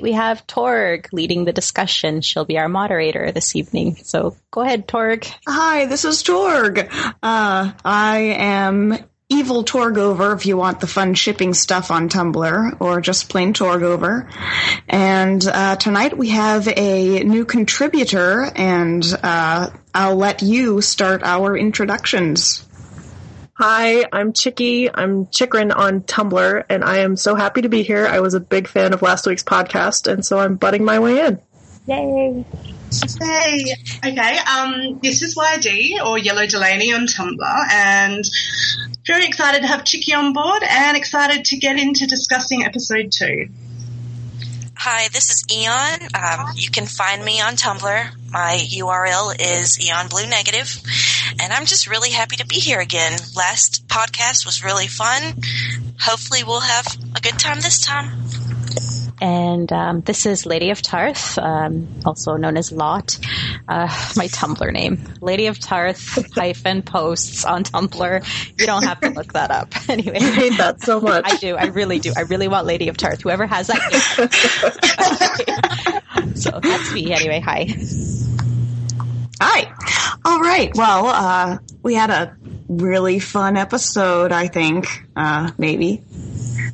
Tonight we have Torg leading the discussion. She'll be our moderator this evening. So go ahead, Torg. Hi, this is Torg. Uh, I am Evil Torgover if you want the fun shipping stuff on Tumblr, or just plain Torgover. And uh, tonight we have a new contributor, and uh, I'll let you start our introductions. Hi, I'm Chicky. I'm Chikrin on Tumblr, and I am so happy to be here. I was a big fan of last week's podcast, and so I'm butting my way in. Yay. Hey, okay. Um, this is YD or Yellow Delaney on Tumblr, and very excited to have Chicky on board, and excited to get into discussing episode two. Hi, this is Eon. Um, you can find me on Tumblr. My URL is Eon Blue Negative, and I'm just really happy to be here again. Last podcast was really fun. Hopefully, we'll have a good time this time. And um, this is Lady of Tarth, um, also known as Lot. Uh, my Tumblr name, Lady of Tarth hyphen posts on Tumblr. You don't have to look that up. Anyway, I hate that so much. I do. I really do. I really want Lady of Tarth. Whoever has that. name. so that's me. Anyway, hi. Hi. All right. Well, uh, we had a really fun episode, I think. Uh, maybe.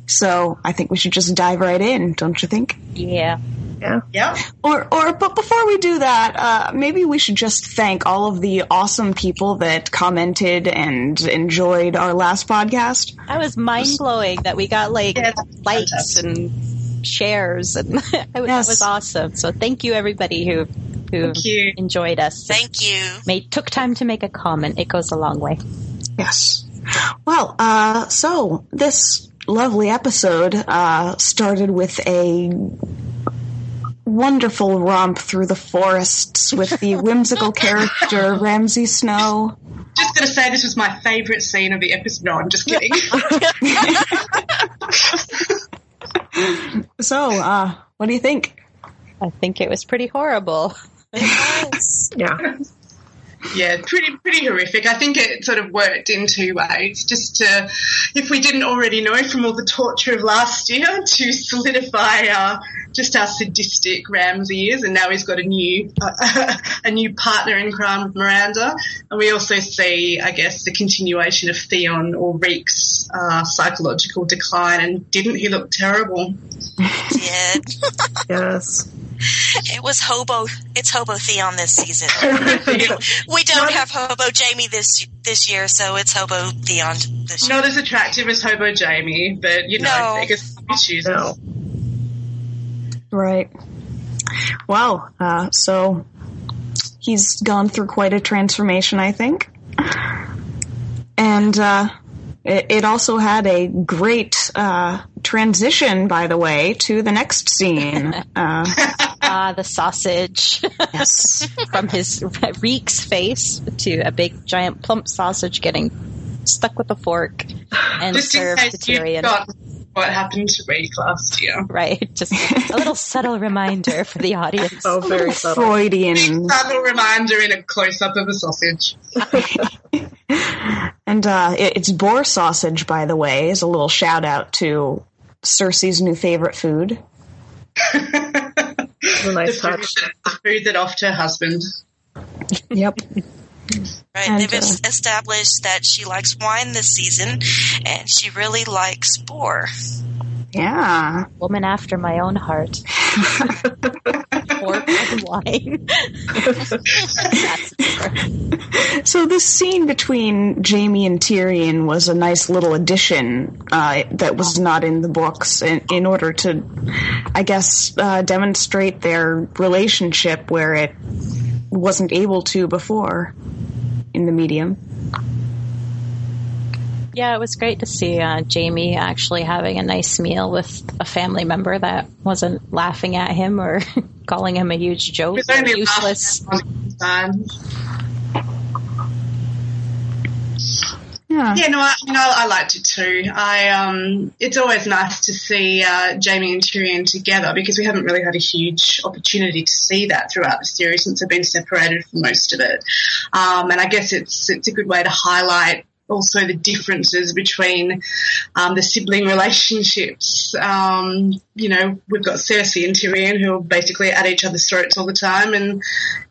So I think we should just dive right in, don't you think? Yeah. Yeah. Yep. Or, or, but before we do that, uh, maybe we should just thank all of the awesome people that commented and enjoyed our last podcast. I was mind blowing that we got like Yeah, likes fantastic. and shares, and that was, Yes. that was awesome. So thank you everybody who who you. enjoyed us. Thank you. Made took time to make a comment. It goes a long way. Yes. Well, uh, so this lovely episode uh, started with a wonderful romp through the forests with the whimsical character Ramsay Snow. Just gonna say this was my favourite scene of the episode. No, I'm just kidding. So, uh, what do you think? I think it was pretty horrible. Yeah. Yeah, pretty pretty horrific. I think it sort of worked in two ways. Just to, if we didn't already know from all the torture of last year, to solidify uh, just how sadistic Ramsay is, and now he's got a new uh, a new partner in crime with Myranda. And we also see, I guess, the continuation of Theon or Reek's uh, psychological decline. And didn't he look terrible? Did Yes. It was hobo? It's hobo Theon this season. we don't have hobo Jaime this this year, so it's hobo Theon this year. Not as attractive as Hobo Jaime, but you know, No. biggest issues. No. Right. Well, uh, so he's gone through quite a transformation, I think. And uh, it, it also had a great uh, transition, by the way, to the next scene. Uh, Ah, the sausage yes. from his Reek's face to a big giant plump sausage getting stuck with a fork and Just in served to case you Tyrion. forgot what happened to Reek last year. Right, just a little subtle reminder for the audience. Oh, very subtle. Freudian. Subtle reminder in a close up of a sausage. And uh, it, it's boar sausage, by the way, is a little shout out to Cersei's new favorite food. It a The nice food, touch. that, the food that off to her husband. Yep. Right? And, They've uh, established that she likes wine this season, and she really likes boar. Yeah. Woman after my own heart. And wine. So this scene between Jaime and Tyrion was a nice little addition uh, that was not in the books in, in order to, I guess, uh, demonstrate their relationship where it wasn't able to before in the medium. Yeah, it was great to see uh, Jaime actually having a nice meal with a family member that wasn't laughing at him or calling him a huge joke It's or only useless. Yeah. Yeah, no, I, you know, I liked it too. I, um, it's always nice to see uh, Jaime and Tyrion together because we haven't really had a huge opportunity to see that throughout the series since they've been separated for most of it. Um, and I guess it's it's a good way to highlight also the differences between um, the sibling relationships. Um, you know, we've got Cersei and Tyrion who are basically at each other's throats all the time, and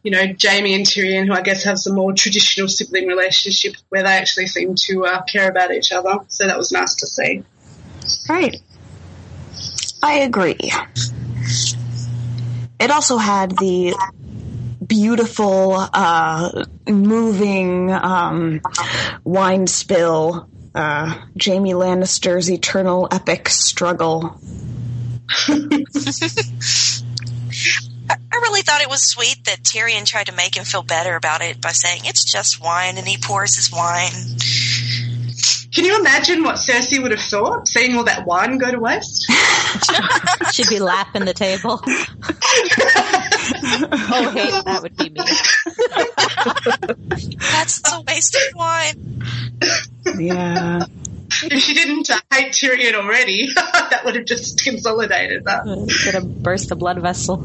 you know, Jaime and Tyrion who I guess have some more traditional sibling relationship where they actually seem to uh, care about each other. So that was nice to see. Right. I agree. It also had the beautiful, uh, moving um, wine spill. Uh, Jaime Lannister's eternal epic struggle. I really thought it was sweet that Tyrion tried to make him feel better about it by saying it's just wine, and he pours his wine. Can you imagine what Cersei would have thought seeing all that wine go to waste? She'd be lapping the table. oh, hey, that would be me. That's a waste of wine. Yeah. if she didn't uh, hate Tyrion already, that would have just consolidated that. Could have burst a blood vessel.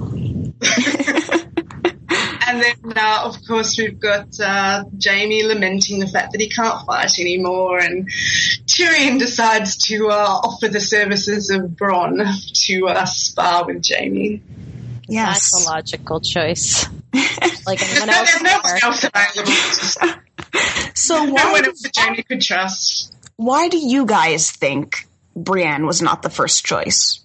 And then, uh, of course, we've got uh, Jaime lamenting the fact that he can't fight anymore, and Tyrion decides to uh, offer the services of Bronn to uh, spar with Jaime. That's Yes. a logical choice. Like anyone No, else no one else available. So No why, one else that Jaime could trust. why do you guys think Brienne was not the first choice?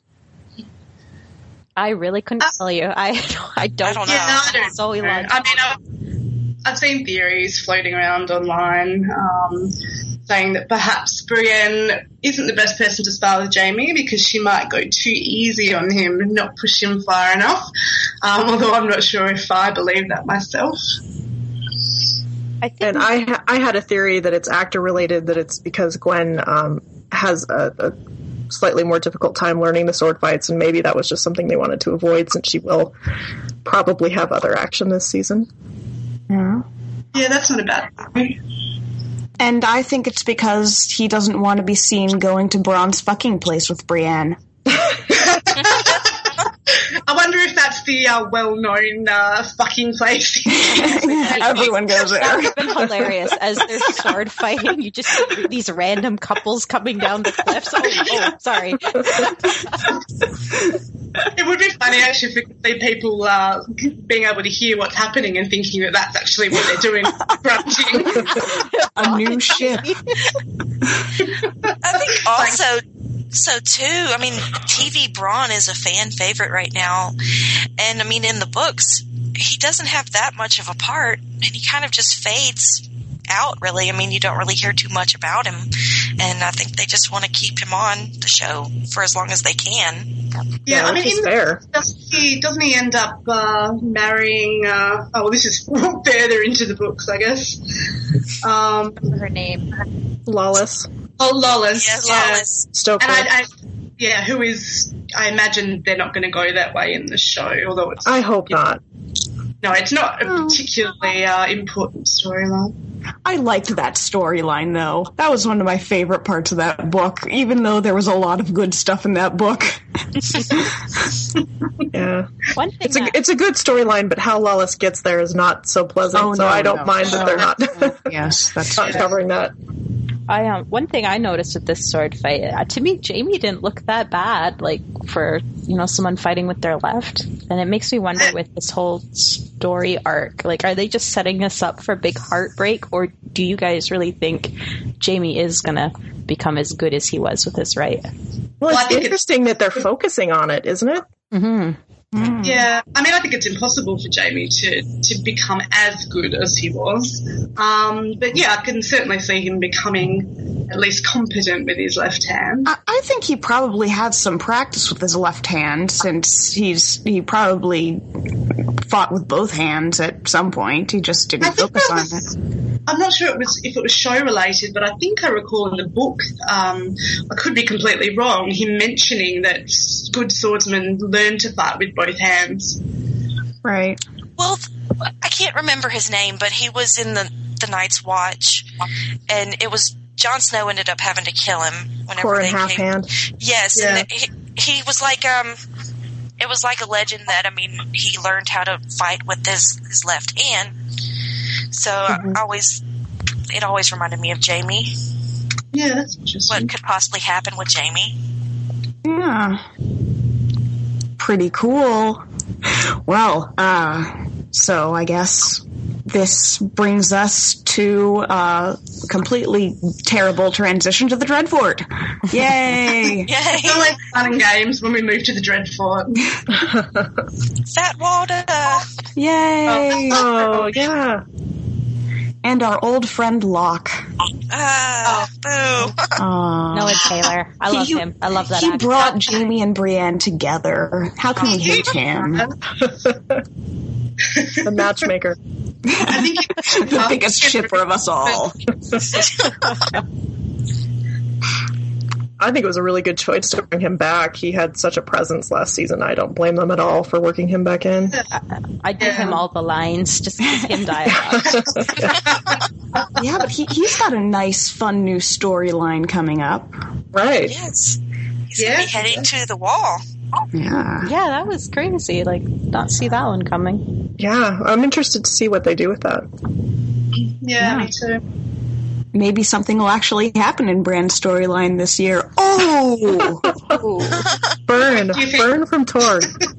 I really couldn't tell you. I I don't, I don't know. Yeah, no, I don't So know. illogical. I mean, I've, I've seen theories floating around online um, saying that perhaps Brienne isn't the best person to spar with Jaime because she might go too easy on him and not push him far enough. Um, although I'm not sure if I believe that myself. I think And I ha- I had a theory that it's actor related that it's because Gwen um, has a, a slightly more difficult time learning the sword fights, and maybe that was just something they wanted to avoid since she will probably have other action this season. Yeah. Yeah, that's not a bad theory. And I think it's because he doesn't want to be seen going to Bronn's fucking place with Brienne. I wonder if that's the uh, well-known uh, fucking place. Everyone goes that there. would have been hilarious as they're sword fighting. You just see these random couples coming down the cliffs. Oh, oh sorry. It would be funny actually if we could see people uh, being able to hear what's happening and thinking that that's actually what they're doing, grunting. A new ship. I think also, so too. I mean, TV Bronn is a fan favorite right now, and I mean, in the books, he doesn't have that much of a part, and he kind of just fades out. Really, I mean, you don't really hear too much about him, and I think they just want to keep him on the show for as long as they can. Yeah, I mean, is in the, fair. doesn't he doesn't he end up uh, marrying? Uh, oh, well, this is further into the books, I guess. Um, Her name. Lollys, oh, Lollys. Yeah, yeah. Lollys. Stoker. And I, I, yeah, who is? I imagine they're not going to go that way in the show, although it's I hope not. no, it's not a particularly uh, important storyline. I liked that storyline though. That was one of my favorite parts of that book, even though there was a lot of good stuff in that book. Yeah, One thing it's a that, it's a good storyline, but how Lollys gets there is not so pleasant. Oh, so no, I don't no. mind that they're not yes, that's not covering that. I um, one thing I noticed with this sword fight, uh, to me, Jaime didn't look that bad. Like for you know someone fighting with their left, and it makes me wonder with this whole story arc. Like, are they just setting us up for a big heartbreak, or do you guys really think Jaime is gonna become as good as he was with his right? Well, Well, it's think it's- interesting that they're focusing on it, isn't it? Mm-hmm. Yeah, I mean, I think it's impossible for Jaime to, to become as good as he was. Um, but yeah, I can certainly see him becoming at least competent with his left hand. I, I think he probably had some practice with his left hand since he's he probably fought with both hands at some point. He just didn't focus that on was- it. I'm not sure it was if it was show related, but I think I recall in the book, um, I could be completely wrong, him mentioning that good swordsmen learn to fight with both hands. Right. Well, I can't remember his name, but he was in the the Night's Watch, and it was Jon Snow ended up having to kill him whenever Core they and half came. hand. Yes, Yeah. and he, he was like um, it was like a legend that I mean he learned how to fight with his his left hand. So I always, it always reminded me of Jaime. Yeah, that's interesting. What could possibly happen with Jaime? Yeah. Pretty cool. Well, uh, so I guess this brings us to a completely terrible transition to the Dreadfort. Yay! Yay! It's always fun and games when we move to the Dreadfort. Fat water. Yay! Oh yeah. And our old friend Locke. Ah, boo. Aw. Noah Taylor. I love He- him. I love that He actor. brought Jaime and Brienne together. How can we hate him? The matchmaker. I think the biggest shipper of us all. I think it was a really good choice to bring him back. He had such a presence last season. I don't blame them at all for working him back in. I'd give him all the lines, just give him dialogue. Yeah, but he, he's got a nice, fun new storyline coming up. Right. Yes. He's Yeah. gonna be heading to the wall. Yeah. yeah, that was crazy. Like, not see that one coming. Yeah, I'm interested to see what they do with that. yeah, me too. Maybe something will actually happen in Bran's storyline this year. Oh! Burn, do you think? burn from Torg.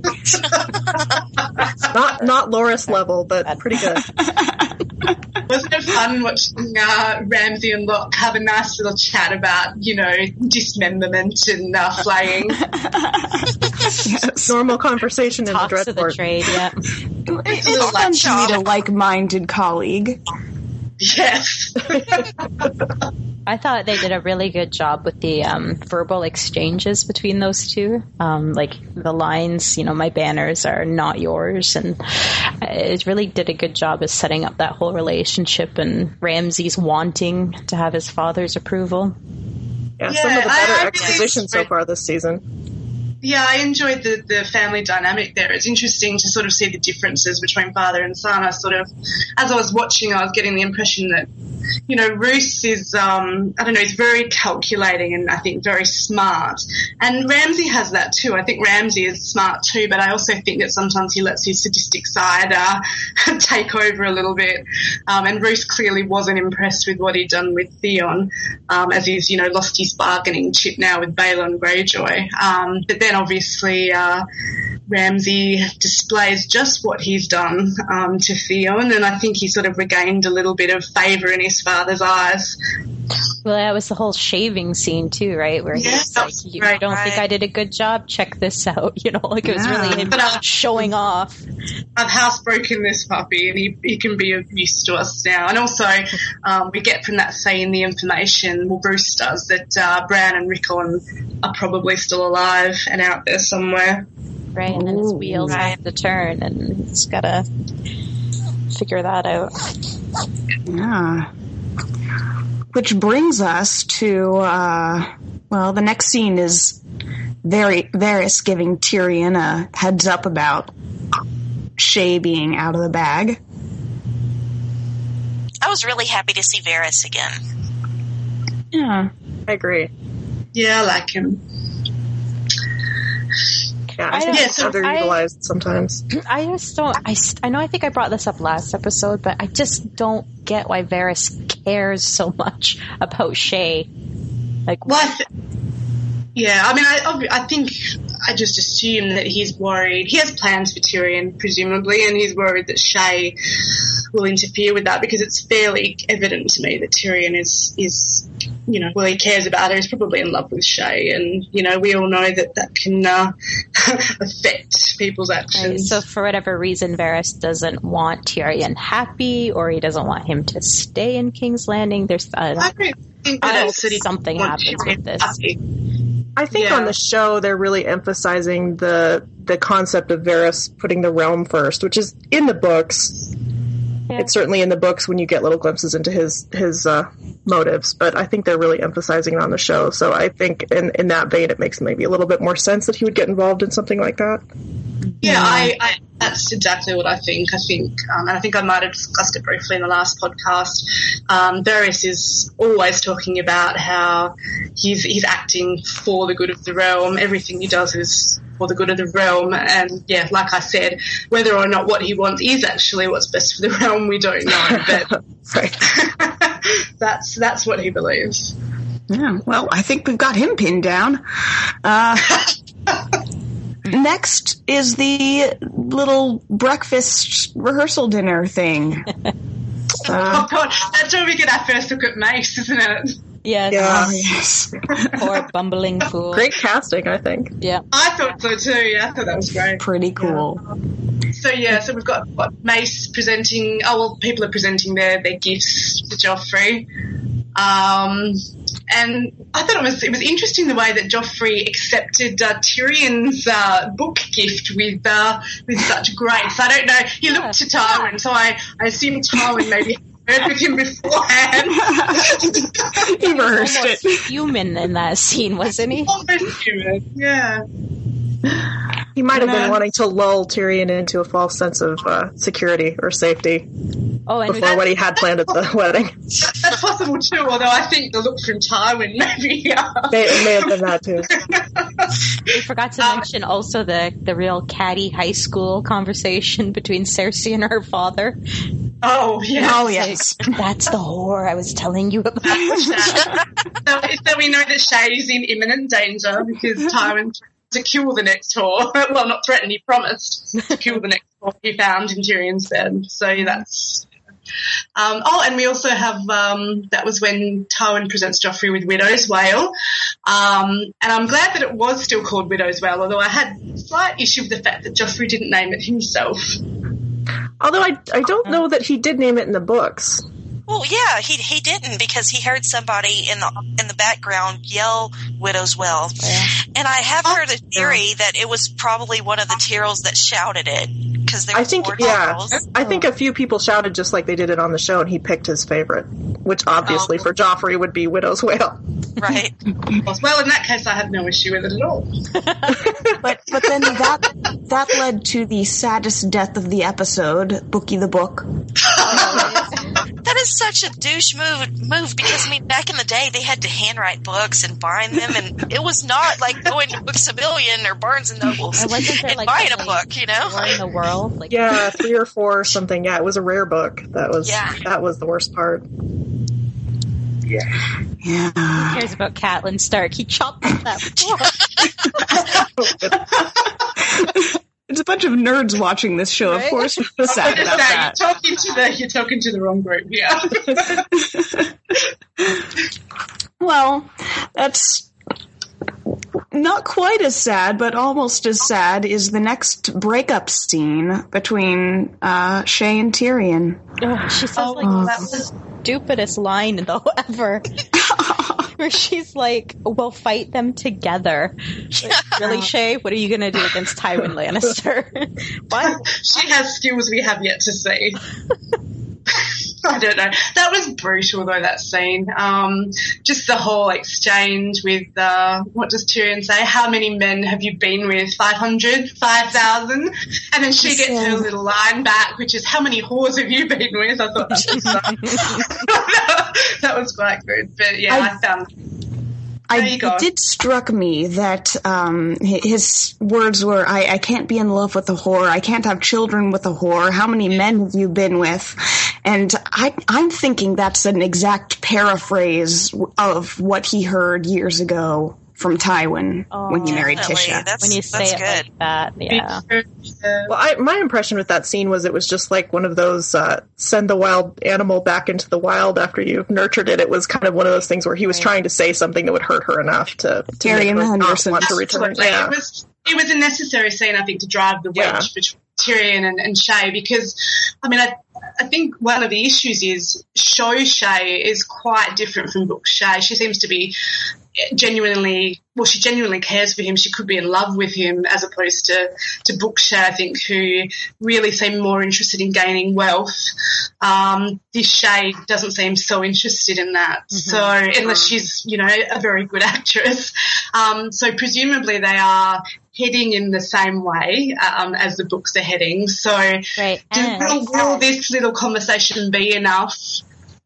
not not Loras level, but pretty good. Wasn't it fun watching uh, Ramsay and Locke have a nice little chat about, you know, dismemberment and uh, flaying? yes. Normal conversation in the Talks of the Dreadfort. trade, yeah. It's little fun to meet a like-minded colleague. Yes. I thought they did a really good job with the um, verbal exchanges between those two. Um, like the lines, you know, my banners are not yours, and it really did a good job of setting up that whole relationship. And Ramsay's wanting to have his father's approval. Yeah, some of the Yeah, I- better I really exposition so far this season. Yeah, I enjoyed the, the family dynamic there. It's interesting to sort of see the differences between father and son. I sort of, as I was watching, I was getting the impression that, you know, Roose is, um, I don't know, he's very calculating and I think very smart. And Ramsay has that too. I think Ramsay is smart too, but I also think that sometimes he lets his sadistic side uh, take over a little bit. Um, and Roose clearly wasn't impressed with what he'd done with Theon, um, as he's, you know, lost his bargaining chip now with Balon Greyjoy. Um, but then obviously, uh, Ramsay displays just what he's done um, to Theon, and I think he sort of regained a little bit of favour in his father's eyes. Well, that was the whole shaving scene too, right? Where Yeah, he's like, was "You right, don't think. I did a good job? Check this out." You know, like it was Yeah. really him But, uh, showing off. I've housebroken this puppy, and he, he can be of use to us now. And also, um, we get from that scene the information, well, Roose does, that uh, Bran and Rickon are probably still alive and out there somewhere. right? And then his Ooh. wheels Right. have to turn, and he's got to figure that out. Yeah. Which brings us to, uh, well, the next scene is very Varys giving Tyrion a heads up about Shae being out of the bag. I was really happy to see Varys again. Yeah. I agree. Yeah, I like him. Yeah, I, I think it's underutilized sometimes. I just don't. I, I know. I think I brought this up last episode, but I just don't get why Varys cares so much about Shae. Like, Well, I th- yeah, I mean, I, I think I just assume that he's worried. He has plans for Tyrion, presumably, and he's worried that Shae will interfere with that because it's fairly evident to me that Tyrion is, is you know, well, he cares about her. He's probably in love with Shae, and, you know, we all know that that can uh, affect people's Right, actions. so for whatever reason, Varys doesn't want Tyrion happy, or he doesn't want him to stay in King's Landing. There's, I I don't, don't think I that hope it's that he something wants happens Tyrion with this. happy. I think Yeah. on the show they're really emphasizing the the concept of Varys putting the realm first, which is in the books. Yeah. It's certainly in the books when you get little glimpses into his his uh, motives, but I think they're really emphasizing it on the show. So I think in in that vein, it makes maybe a little bit more sense that he would get involved in something like that. Yeah, I, I, that's exactly what I think. I think, um, and I think I might have discussed it briefly in the last podcast. Um, Varys is always talking about how he's he's acting for the good of the realm. Everything he does is for the good of the realm. And yeah, like I said, whether or not what he wants is actually what's best for the realm, we don't know. But. that's that's what he believes. Yeah, well, I think we've got him pinned down. Uh, next is the little breakfast rehearsal dinner thing. Uh, oh God, that's where we get our first look at Mace, isn't it? Yes. Yeah. oh, yes. Poor bumbling fool. Great casting, I think. Yeah. I thought so too. Yeah, I thought that was great. Pretty cool. So yeah, so we've got what, Mace presenting. Oh well, people are presenting their their gifts to Joffrey, um, and I thought it was it was interesting the way that Joffrey accepted uh, Tyrion's uh, book gift with uh, with such grace. I don't know. He looked to Tywin, so I I assume Tywin maybe heard with him beforehand. He rehearsed Almost it. human in that scene, wasn't he? Almost human. Yeah. He might have been wanting to lull Tyrion into a false sense of uh, security or safety Oh, and before what he had planned at the wedding. That- That's possible too, although I think the look from Tywin maybe. Uh, May, it may have been that too. we forgot to mention also the the real catty high school conversation between Cersei and her father. oh yeah. Oh, yes. That's the whore I was telling you about. so, so we know that Shae is in imminent danger because Tywin kill the next whore. well, not threatened, he promised to kill the next whore he found in Tyrion's bed. So that's. Um, oh, and we also have um, that was when Tywin presents Joffrey with Widow's Wail, um, and I'm glad that it was still called Widow's Wail. Although I had a slight issue with the fact that Joffrey didn't name it himself. Although I, I don't know that he did name it in the books. Well, yeah, he he didn't because he heard somebody in the in the background yell "Widow's Wail," and I have heard a theory that it was probably one of the Tyrells that shouted it because there I was think, four yeah, Tyrells. I think a few people shouted just like they did it on the show, and he picked his favorite, which obviously Oh. for Joffrey would be Widow's Wail." right? Well, in that case, I had no issue with it at all. But but then that that led to the saddest death of the episode, Bookie the Book. That is such a douche move move because I mean back in the day they had to handwrite books and bind them and it was not like going to Books a Million or Barnes and Nobles And there, and like, buying a only book, you know? In the world. Like, Yeah, three or four or something. Yeah, it was a rare book. That was Yeah. that was the worst part. Yeah. who cares about Catelyn Stark? He chopped up that book. It's a bunch of nerds watching this show. Of Right? course, we're sad Just about saying, that. you're talking to the you're talking to the wrong group. Yeah. Well, that's not quite as sad, but almost as sad is the next breakup scene between uh, Shae and Tyrion. Ugh, she says like Oh. the stupidest line though ever. Where she's like, "We'll fight them together." Like, really, Shae? What are you gonna do against Tywin Lannister? what? she has skills we have yet to see. I don't know. That was brutal though. That scene, um, just the whole exchange with uh, what does Tyrion say? How many men have you been with? 500? 5,000? And then she gets her little line back, which is how many whores have you been with? I thought that was that was quite good. But yeah, I, I- found I, There you go. it did struck me that um, his words were, I, "I can't be in love with a whore. I can't have children with a whore. How many men have you been with?" And I, I'm thinking that's an exact paraphrase of what he heard years ago from Tywin when he married Definitely. Tysha. That's, When you say that's it good. like that, yeah. Well, I, my impression with that scene was it was just like one of those uh, send the wild animal back into the wild after you've nurtured it. It was kind of one of those things where he was trying to say something that would hurt her enough to, to make Tyrion her not Henderson. want to return. Yeah. It was it was a necessary scene, I think, to drive the wedge Yeah. between Tyrion and, and Shae because, I mean, I, I think one of the issues is show Shae is quite different from book Shae. She seems to be genuinely, well, she genuinely cares for him. She could be in love with him as opposed to, to book Shae, I think, who really seem more interested in gaining wealth. Um, this Shae doesn't seem so interested in that. So, unless she's, you know, a very good actress. Um, so presumably they are heading in the same way um, as the books are heading. So, Right. do, will, will this little conversation be enough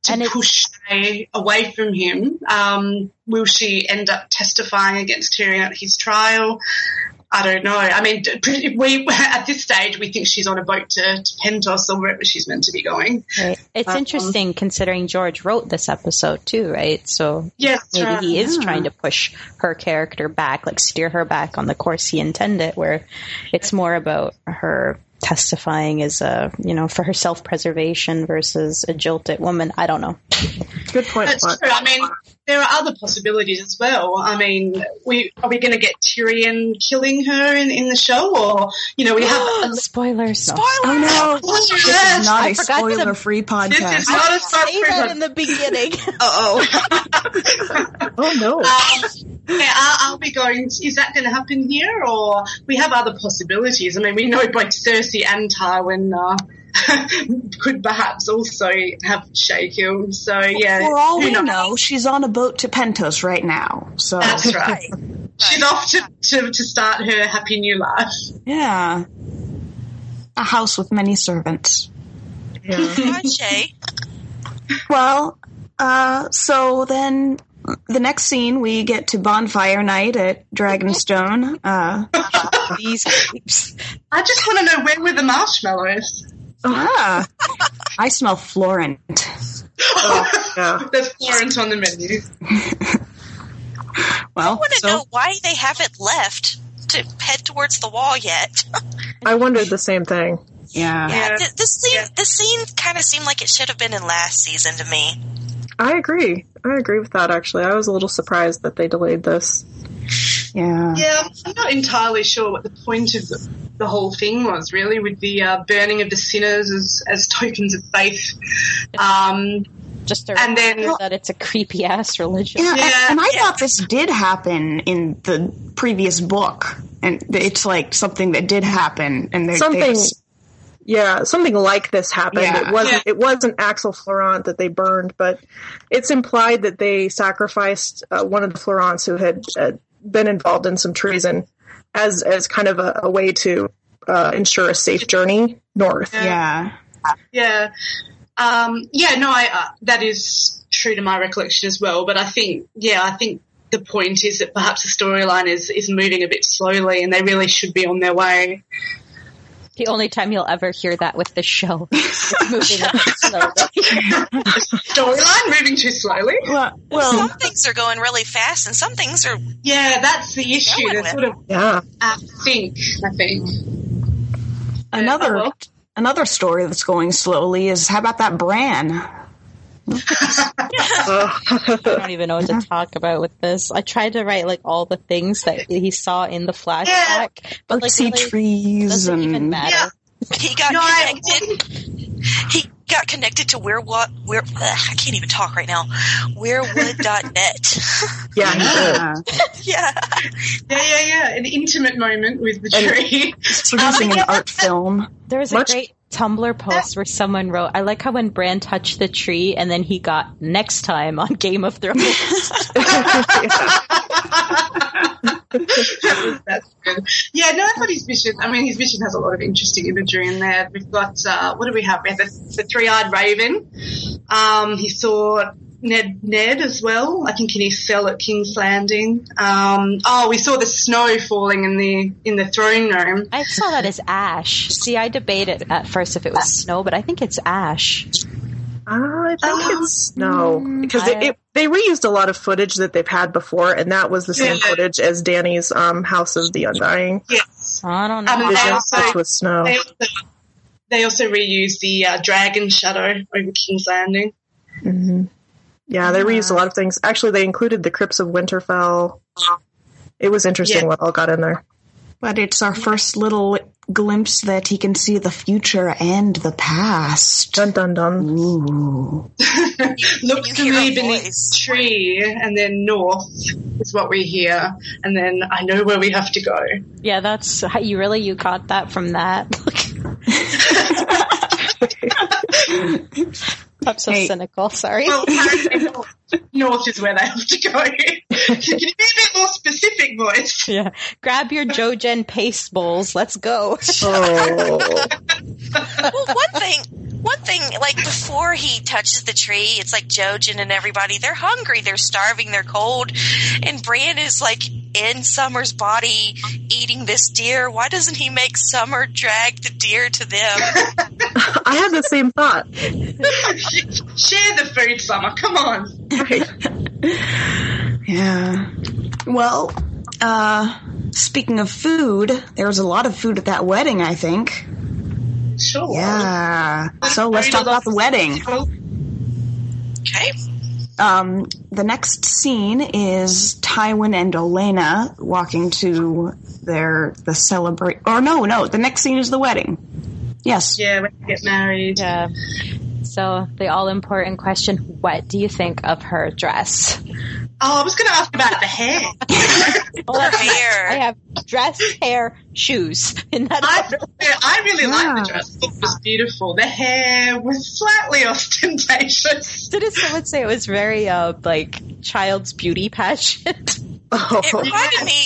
to And push Shae away from him? Um, will she end up testifying against Tyrion at his trial? I don't know. I mean, pretty- we at this stage we think she's on a boat to, to Pentos or wherever she's meant to be going. right. it's Um, interesting considering George wrote this episode too, right? So Yes, maybe right. he is Yeah. trying to push her character back, like steer her back on the course he intended, where it's more about her testifying as a, you know, for her self preservation versus a jilted woman. I don't know. Good point. That's Mark. true. I mean, there are other possibilities as well. I mean, we are we going to get Tyrion killing her in, in the show, or you know, we have. Spoilers. No. Oh no! Oh, This is not I a spoiler-free podcast. This podcast. is not a Say that spoiler. in the beginning. Oh. Oh no. Um, yeah, are, are we going? Is that going to happen here, or we have other possibilities? I mean, we know both Cersei and Tywin uh, could perhaps also have Shae killed. So yeah, For all we knows? know, she's on a boat to Pentos right now. So That's right. She's off to, to, to start her happy new life. yeah, a house with many servants. Yeah. Well, uh, so then the next scene we get to bonfire night at Dragonstone. Uh, These. I just want to know where were the marshmallows? Ah, I smell Florent. yeah. There's Florent on the menu. Well, I want to so know why they haven't left to head towards the wall yet. I wondered the same thing. yeah. yeah, Yeah. th- this scene, Yeah. this scene kind of seemed like it should have been in last season to me. I agree. I agree with that. Actually, I was a little surprised that they delayed this. Yeah. Yeah, I'm not entirely sure what the point of the, the whole thing was, really, with the uh, burning of the sinners as, as tokens of faith. Um, Just a And then- that it's a creepy ass religion. Yeah, and- Yeah, and I yeah. thought this did happen in the previous book, and it's like something that did happen, and they, Something- they just- Yeah, something like this happened. Yeah. It wasn't. Yeah. It wasn't Axell Florent that they burned, but it's implied that they sacrificed uh, one of the Florents who had uh, been involved in some treason, as as kind of a, a way to uh, ensure a safe journey north. yeah, yeah. Um, yeah, no, I, uh, that is true to my recollection as well, but I think, yeah, I think the point is that perhaps the storyline is, is moving a bit slowly and they really should be on their way. The only time you'll ever hear that with the show is moving a slowly. Storyline moving too slowly? well, well, some things are going really fast, and some things are. Yeah, that's the issue. They're sort of Yeah, out of sync, I think. another well. another story that's going slowly is how about that Bran? I don't even know what to talk about with this. I tried to write like all the things that he saw in the flashback, but like see really trees doesn't and even matter. Yeah. He got No, connected. He got connected to where what where ugh, I can't even talk right now. Werewood.net. yeah, he yeah, yeah. Yeah, yeah, yeah. An intimate moment with the And- tree. he's producing an art film. There was a great Tumblr post where someone wrote, "I like how when Bran touched the tree, and then he got next time on Game of Thrones." That's good. Yeah, no, I thought his vision. I mean, his vision has a lot of interesting imagery in there. We've got uh, what do we have? We have the, the three-eyed raven. Um, he saw Ned Ned as well. I think in his cell at King's Landing. Um, oh, we saw the snow falling in the in the throne room. I saw that as ash. See, I debated at first if it was snow, but I think it's ash. I think Um, it's no because I- they, it, they reused a lot of footage that they've had before, and that was the same Yeah. footage as Dany's um, House of the Undying Yes. I don't know. Um, they also- which was snow. They also, they also reused the uh, dragon shadow over King's Landing. hmm Yeah, they reused a lot of things. Actually, they included the Crypts of Winterfell. It was interesting Yeah. what all got in there. But it's our first little glimpse that he can see the future and the past. Dun dun dun. Ooh. Look to me beneath voice. the tree, and then north is what we hear, and then I know where we have to go. Yeah, that's you really you caught that from that. I'm so Hey. cynical. Sorry. Well, north, north is where they have to go. Can you be a bit more specific, voice? yeah, grab your Jojen paste bowls. Let's go. Oh. well, one thing, one thing, like before he touches the tree, it's like Jojen and everybody, they're hungry, they're starving, they're cold. And Bran is like in Summer's body eating this deer. Why doesn't he make Summer drag the deer to them? I had the same thought. Share the food, Summer. Come on. Yeah. Well, uh, speaking of food, there was a lot of food at that wedding, I think. Sure. Yeah. So let's talk about the wedding. Okay. Um, the next scene is Tywin and Olenna walking to their the celebrate. Or no, no. The next scene is the wedding. Yes. Yeah, when we get married. Yeah. So the all important question: What do you think of her dress? Oh, I was going to ask about the hair. Her hair. I have dress, hair, shoes. In that I. I really liked Yeah. the dress. It was beautiful. The hair was slightly ostentatious. Didn't someone say it was very uh like child's beauty pageant? Oh. It reminded me.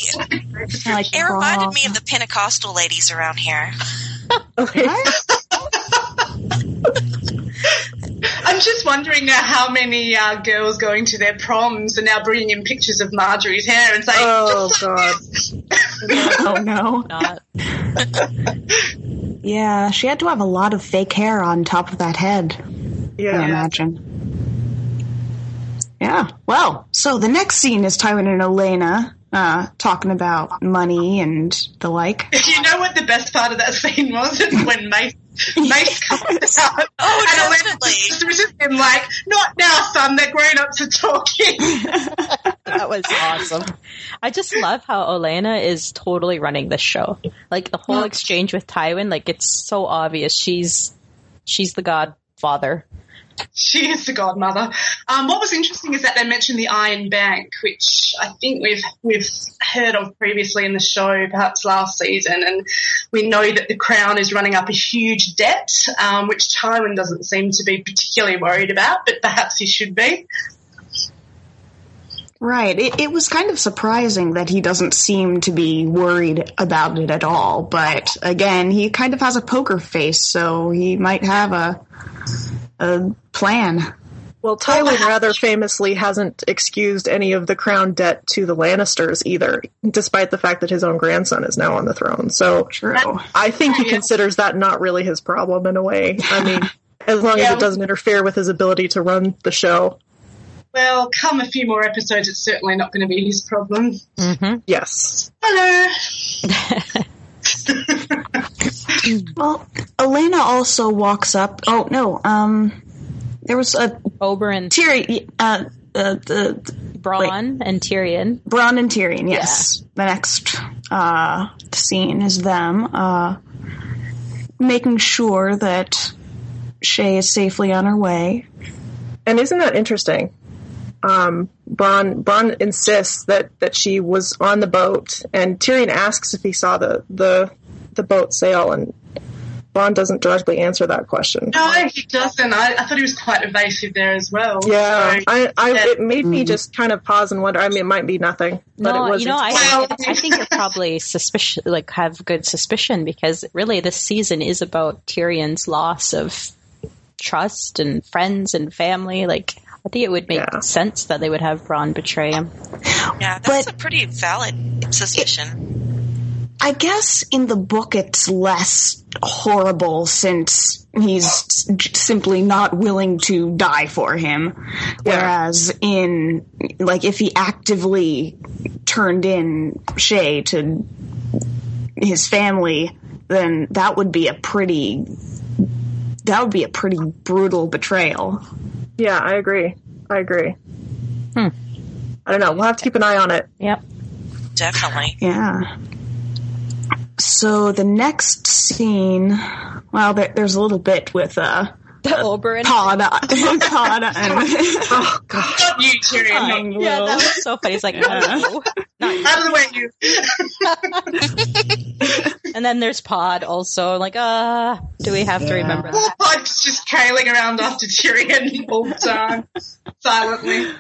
Like, It reminded me of the Pentecostal ladies around here. Okay. I'm just wondering now how many uh, girls going to their proms are now bringing in pictures of Margaery's hair and saying, Oh god. Oh no. Not. Yeah, she had to have a lot of fake hair on top of that head. I Yeah. imagine. Yeah. Well, so the next scene is Tywin and Olenna uh, talking about money and the like. you know what the best part of that scene was? It's when Mace, Mace comes out. Oh, and definitely. just was just him like, not now, son, they're grown ups are talking. That was awesome. I just love how Olenna is totally running this show. Like the whole exchange with Tywin, like it's so obvious she's she's the godfather. She is the godmother. Um, what was interesting is that they mentioned the Iron Bank, which I think we've we've heard of previously in the show, perhaps last season, and we know that the Crown is running up a huge debt, um, which Tywin doesn't seem to be particularly worried about, but perhaps he should be. Right. It, it was kind of surprising that he doesn't seem to be worried about it at all. But again, he kind of has a poker face, so he might have a a plan. Well, Tywin rather famously hasn't excused any of the crown debt to the Lannisters either, despite the fact that his own grandson is now on the throne. So True. I think he considers that not really his problem in a way. I mean, as long as it doesn't interfere with his ability to run the show. Well, come a few more episodes, it's certainly not going to be his problem. Mm-hmm. Yes. Hello. Well, Olenna also walks up. Oh no. Um, there was a Oberyn, Tyrion. Uh, uh, the Bronn, and Tyrion. Bronn and Tyrion. Yes. The next uh, scene is them uh, making sure that Shae is safely on her way. And isn't that interesting? Um, Bronn, Bronn insists that, that she was on the boat, and Tyrion asks if he saw the, the, the boat sail, and Bronn doesn't directly answer that question. No, he doesn't. I, I thought he was quite evasive there as well. Yeah, So- I, I, Yeah. it made me mm-hmm. just kind of pause and wonder. I mean, it might be nothing, but No, it was. you know, I, I think you're probably suspicious, like have good suspicion because really this season is about Tyrion's loss of trust and friends and family. Like, I think it would make Yeah. sense that they would have Bronn betray him. Yeah, that's But- a pretty valid suspicion. I guess in the book it's less horrible since he's simply not willing to die for him. Whereas in, like, if he actively turned in Shae to his family, then that would be a pretty, that would be a pretty brutal betrayal. yeah, I agree. I agree. Hmm. I don't know. We'll have to keep an eye on it. Yep. Definitely. Yeah. So the next scene, well, there, there's a little bit with uh, The Oberyn. Todd, Todd, and Oh god. Not you, Tyrion. Fine. Yeah, that was so funny. He's like, no, no, not. Out of the way, you. And then there's Pod also. Like, uh, do we have to remember Poor that? Pod's just trailing around after Tyrion all the time, silently.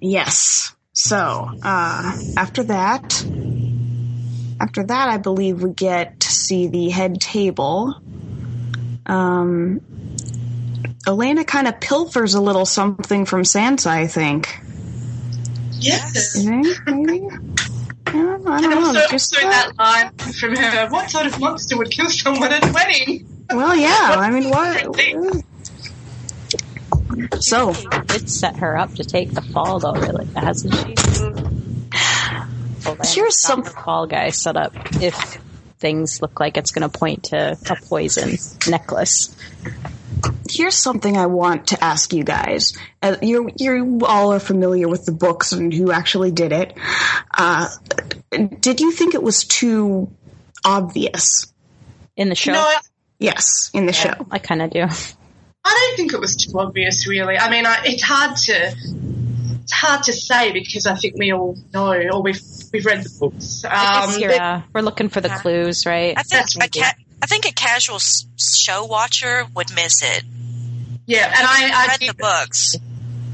yes. So uh, after that, after that, I believe we get to see the head table. Um, Olenna kind of pilfers a little something from Sansa, I think. Yes. You think? Maybe? Yeah, I don't know. also, Just also that line from her, what sort of monster would kill someone at a wedding? well, yeah. I mean, what? So It set her up to take the fall, though, really, hasn't she? Well, then Here's some- the fall guy set up if things look like it's going to point to a poison necklace. here's something I want to ask you guys. Uh, you you all are familiar with the books and who actually did it. Uh, did you think it was too obvious? In the show, No, I, Yes, in the show. I kind of do. I don't think it was too obvious, really. I mean, I, it's hard to it's hard to say because I think we all know, or we've we've read the books. I Um, guess you're, uh, we're looking for the clues, right? I think That's a ca- I think a casual show watcher would miss it. yeah, and I, I Read think the books.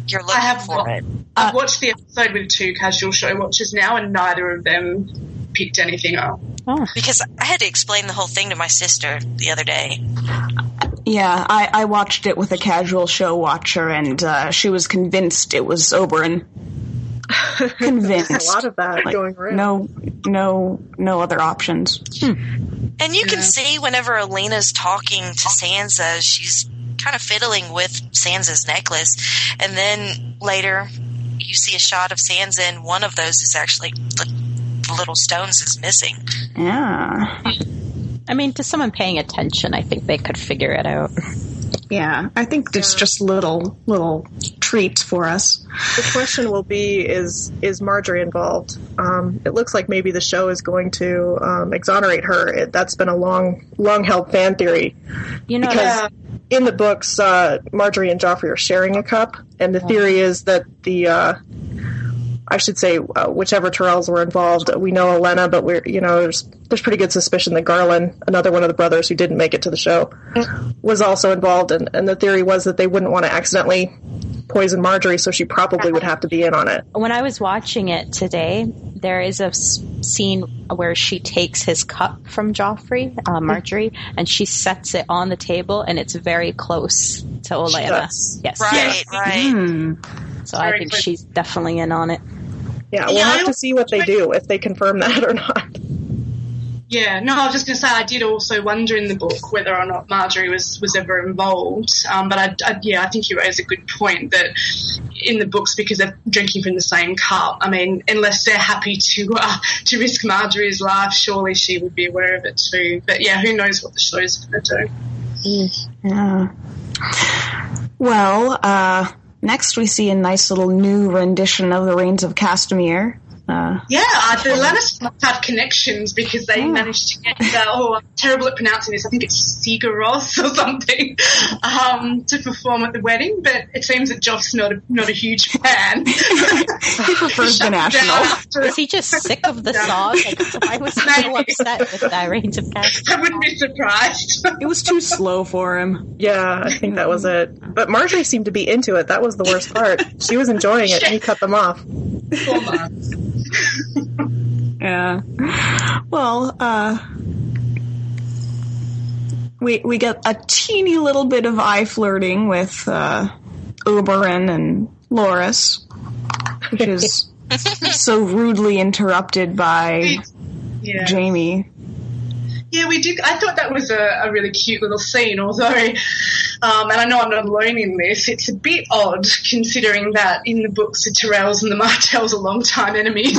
You're looking have for it. I've watched the episode with two casual show watchers now, and neither of them picked anything up. Oh, Because I had to explain the whole thing to my sister the other day. Yeah, I, I watched it with a casual show watcher, and uh, she was convinced it was Oberyn. Convinced. a lot of that Like, going around. no, no, no other options. Hmm. And you can Yeah. see whenever Olenna's talking to Sansa, she's kind of fiddling with Sansa's necklace. And then later, you see a shot of Sansa, and one of those is actually the, the little stones is missing. Yeah, I mean, to someone paying attention, I think they could figure it out. Yeah. I think it's just little little treats for us. The question will be: Is is Margaery involved? Um, it looks like maybe the show is going to um, exonerate her. It, that's been a long, long held fan theory You know, because that- in the books, uh, Margaery and Joffrey are sharing a cup, and the theory is that the uh, I should say uh, whichever Tyrells were involved. We know Olenna, but we're you know there's there's pretty good suspicion that Garlan, another one of the brothers who didn't make it to the show, was also involved. And, and the theory was that they wouldn't want to accidentally poison Margaery, so she probably would have to be in on it. when I was watching it today, there is a scene where she takes his cup from Joffrey, uh, Margaery, and she sets it on the table, and it's very close to Olenna. Yes, Right, right. Hmm. So I think close. she's definitely in on it. Yeah, we'll Yeah, have to see what they do if they confirm that or not. Yeah, no, I was just going to say I did also wonder in the book whether or not Margaery was, was ever involved. Um, but I, I, yeah, I think you raise a good point that in the books because they're drinking from the same cup. I mean, unless they're happy to uh, to risk Margaery's life, surely she would be aware of it too. But yeah, who knows what the show's going to do? Yeah. Well, uh, next we see a nice little new rendition of the Rains of Castamere. Uh, Yeah, uh, the Lannisters must have connections because they managed to get, uh, oh, I'm terrible at pronouncing this, I think it's Sigur Rós or something, um, to perform at the wedding, but it seems that Joff's not a, not a huge fan. he prefers the national. Is he just sick of the song? Like, why was he so upset with the range of Cast? I wouldn't be surprised. It was too slow for him. Yeah, I think that was it. But Margaery seemed to be into it. That was the worst part. She was enjoying it, and he cut them off. Poor man. Yeah. Well, uh, we we get a teeny little bit of eye flirting with uh, Oberyn and Loras, which is so rudely interrupted by Yeah. Jaime. Yeah, we did. I thought that was a, a really cute little scene, although Um, and I know I'm not alone in this. It's a bit odd considering that in the books the Tyrells and the Martells are long-time enemies.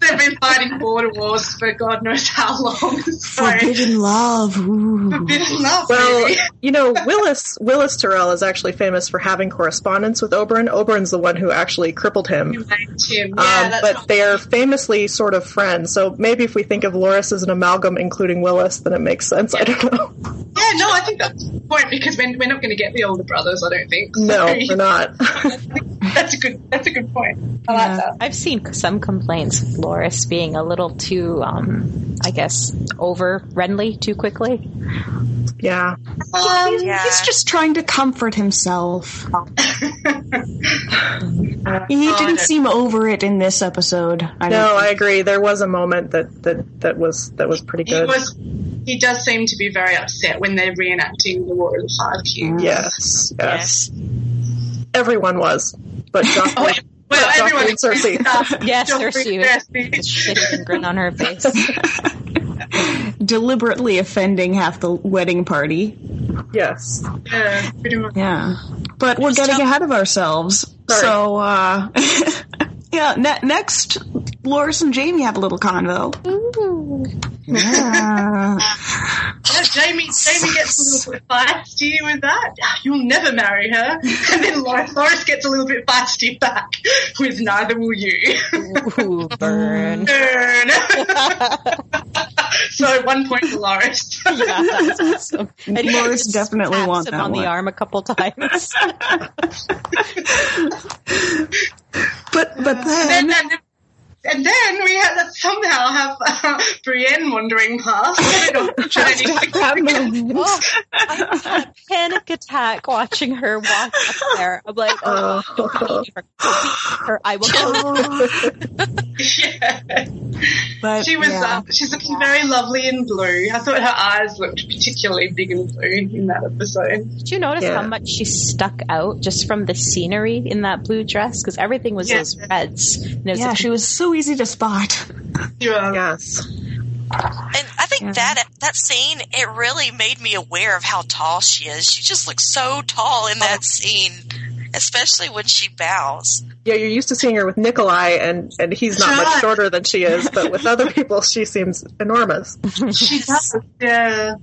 They've been fighting border wars for God knows how long. So, Forbidden love. Ooh. forbidden love, Well, really. you know, Willas Willas Tyrell is actually famous for having correspondence with Oberyn. Oberyn's the one who actually crippled him. Tim. Yeah, Um, that's but they are famously sort of friends. So maybe if we think of Loras as an amalgam, including Willas, then it makes sense. I don't know. Yeah, no, I think that's the point because we're, we're not going to get the older brothers. I don't think. So No, we're not. that's a good. That's a good point. I like that. I've seen some complaints of Loras being a little too, um, I guess, over friendly too quickly. yeah. Um, Yeah. He's just trying to comfort himself. He didn't seem over it in this episode. I No, I agree. There was a moment that that that was that was pretty he good. was. He does seem to be very upset when they're reenacting the War of the Five Cubes. Yes, yes, Yes. Everyone was, but Joffrey, Oh, well, Joffrey everyone and Cersei. except, uh, Yes, Joffrey Cersei. With a shitty grin on her face. deliberately offending half the wedding party. yes. Yeah, pretty much. Yeah. But we're getting tell- ahead of ourselves. Sorry. So, uh, yeah, ne- next, Loras and Jaime have a little convo. Yeah. Yeah, Jaime, Jaime gets a little bit feisty with that. Ah, you'll never marry her. And then Loras, Loras gets a little bit feisty back with neither will you. Ooh, burn. Burn. so at one point for Loras. Yeah, that's awesome. And he Loras definitely taps want him that on one. the arm a couple times. But, but and, then, then, and then we had somehow have uh, Brienne wandering past. I don't know, trying to oh, I had a panic attack watching her walk up there. I'm like, oh, don't leave her. Don't leave her. I will go. Yeah. But, She was. yeah. Uh, she's looking very lovely in blue. I thought her eyes looked particularly big and blue in that episode. Did you notice Yeah. how much she stuck out just from the scenery in that blue dress? Because everything was Yeah. those reds. And it was yeah, a she was so easy to spot. Yeah. Yes. And I think that that scene it really made me aware of how tall she is. She just looks so tall in that scene, especially when she bows. Yeah, you're used to seeing her with Nikolaj, and and he's not much shorter than she is, but with other people, she seems enormous. She does, yeah.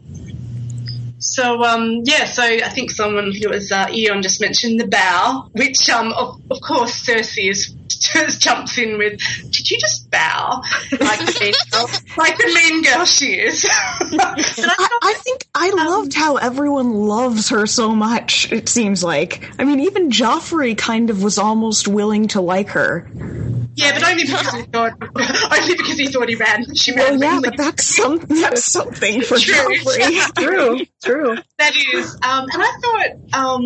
So, um, yeah, so I think someone who was uh, Eon just mentioned the bow, which, um, of, of course, Cersei is, just jumps in with, "Did you just bow?" Like the mean girl, like the mean girl she is. I I, think I loved how everyone loves her so much, it seems like. I mean, even Joffrey kind of was almost willing to like her. yeah, but only because he thought, only because he thought he ran. She Well, ran. yeah, but that's, some, that's something for True. Joffrey. True, true. That is, um, and I thought, um,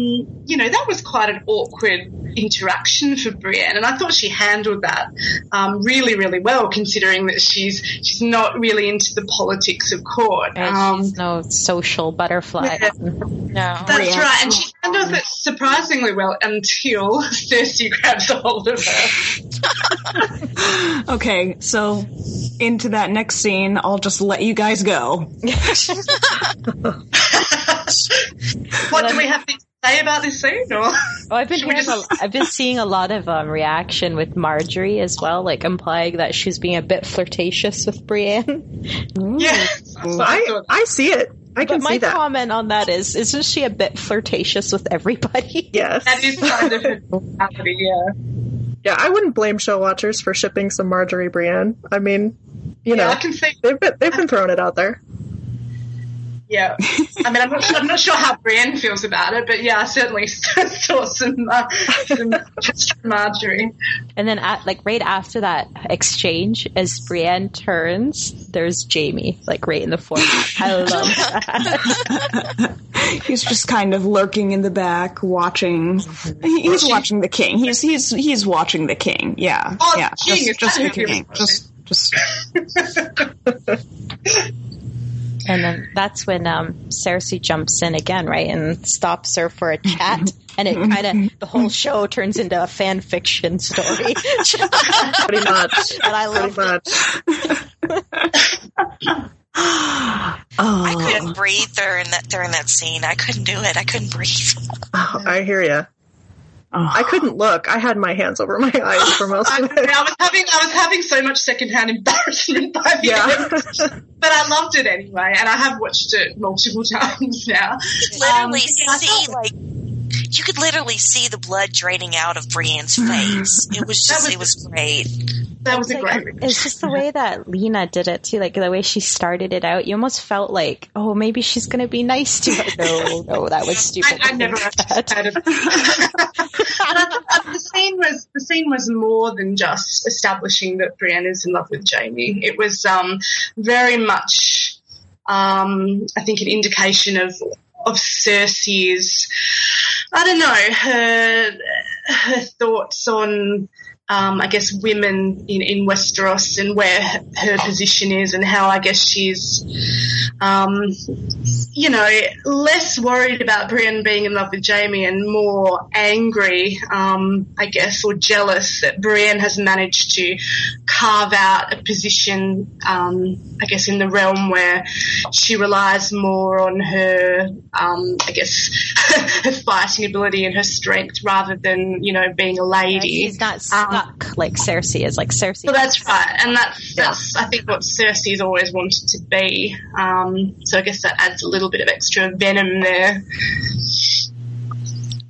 you know, that was quite an awkward interaction for Brienne, and I thought she handled that um, really, really well, considering that she's she's not really into the politics of court. And Um, she's no social butterfly. Yeah. No. that's Brienne. right, and she handles it surprisingly well until Cersei grabs a hold of her. Okay, so into that next scene, I'll just let you guys go. what do we have to say about this scene? Or Oh, I've been Should we hearing a, just- I've been seeing a lot of um, reaction with Margaery as well, like implying that she's being a bit flirtatious with Brienne. yeah, I I see it. I can But my see that. comment on that is, isn't she a bit flirtatious with everybody? Yes. That is kind of her yeah. Yeah, I wouldn't blame show watchers for shipping some Margaery Brienne. I mean, you Yeah, know, I can see they've been they've been throwing it out there. Yeah, I mean, I'm not, sure, I'm not sure how Brienne feels about it, but yeah, I certainly saw some, uh, some just Margaery. And then, at, like right after that exchange, as Brienne turns, there's Jaime, like right in the foreground. I love that. He's just kind of lurking in the back, watching. he- He's watching the king. He's he's he's watching the king. Yeah, Oh, yeah, the king, just, just the that who he king. Just just And then that's when um, Cersei jumps in again, right, and stops her for a chat. And it kind of the whole show turns into a fan fiction story, Pretty much. and I love it. much. oh, couldn't breathe during that during that scene. I couldn't do it. I couldn't breathe. Oh, I hear you. Oh. I couldn't look. I had my hands over my eyes for most I, of I it. was having I was having so much secondhand embarrassment by the Yeah. end, but I loved it anyway, and I have watched it multiple times now. literally Um, yeah, I see felt- like you could literally see the blood draining out of Brienne's face. It was just was- it was great. That was a It's great. like, it's just the way that Lena did it too, like the way she started it out. You almost felt like, oh, maybe she's going to be nice to her. No, no, that was stupid. I, I never anticipated. and I thought the scene was the scene was more than just establishing that Brienne is in love with Jaime. It was um, very much, um, I think, an indication of of Cersei's, I don't know, her her thoughts on. Um, I guess women in, in Westeros and where her position is and how I guess she's um, you know, less worried about Brienne being in love with Jaime and more angry, um, I guess, or jealous that Brienne has managed to carve out a position, um, I guess, in the realm where she relies more on her, um, I guess, her fighting ability and her strength rather than, you know, being a lady. Not stuck like Cersei is. Like Cersei. Well, that's right, and that's that's I think what Cersei's always wanted to be. Um, so I guess that adds a little bit of extra venom there.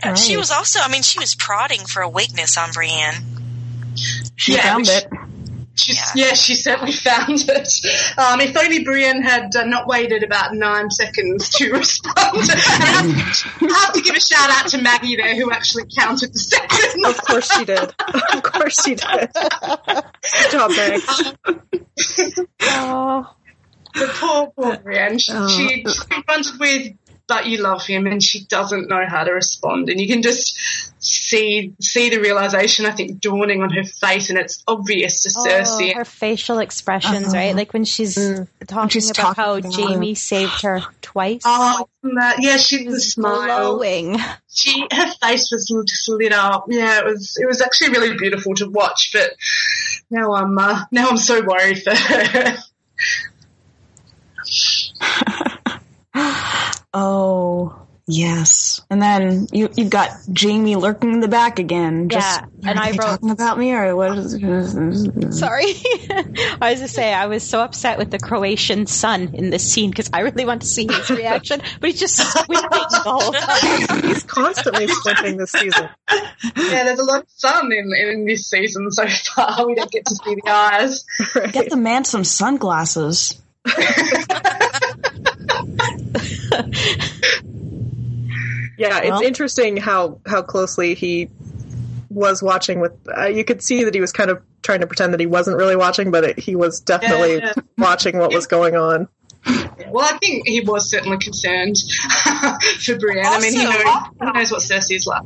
And She was also, I mean, she was prodding for a weakness on Brienne. She Yeah, found which- it. She, yeah. she certainly found it. Um, if only Brienne had uh, not waited about nine seconds to respond. I have, I have to give a shout out to Maggie there, who actually counted the seconds. Of course she did. Of course she did. Good job, Meg. oh, The poor, poor Brienne. She, Oh. she- she's confronted with, but you love him, and she doesn't know how to respond. And you can just see see the realization, I think, dawning on her face, and it's obvious to Cersei. Oh, her facial expressions, Uh-huh. right? Like when she's talking she's about talking how about Jaime saved her twice. Oh, that- yeah, she the smile. glowing. She her face was just lit up. Yeah, it was it was actually really beautiful to watch. But now I'm uh, now I'm so worried for her. Oh, yes. And then you you've got Jaime lurking in the back again. Just, Yeah, and are I they wrote- talking about me or what is? Sorry. I was just saying, I was so upset with the Croatian sun in this scene because I really want to see his reaction, but he's just squinting the whole time. He's constantly squinting this season. yeah, there's a lot of sun in in this season so far. We don't get to see the eyes. Get the man some sunglasses. Yeah, it's interesting how how closely he was watching. With uh, you could see that he was kind of trying to pretend that he wasn't really watching, but it, he was definitely Yeah. watching what was going on. Well, I think he was certainly concerned for Brienne. I mean, he knows, he knows what Cersei's like.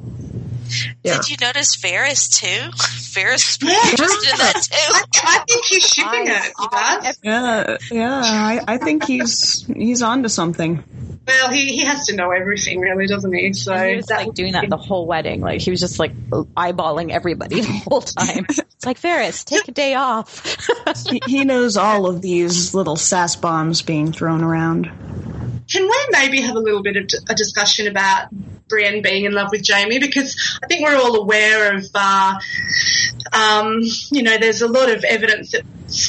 Yeah. Did you notice Varys too? Varys was pretty interested in that too. I think he's shipping it, you guys. Yeah, yeah. I, I think he's he's on to something. Well, he, he has to know everything, really, doesn't he? So And he was that like doing that the whole wedding. Like he was just like eyeballing everybody the whole time. It's like Ferris, take a day off. He, he knows all of these little sass bombs being thrown around. Can we maybe have a little bit of a discussion about Brienne being in love with Jaime? Because I think we're all aware of, uh, um, you know, there's a lot of evidence that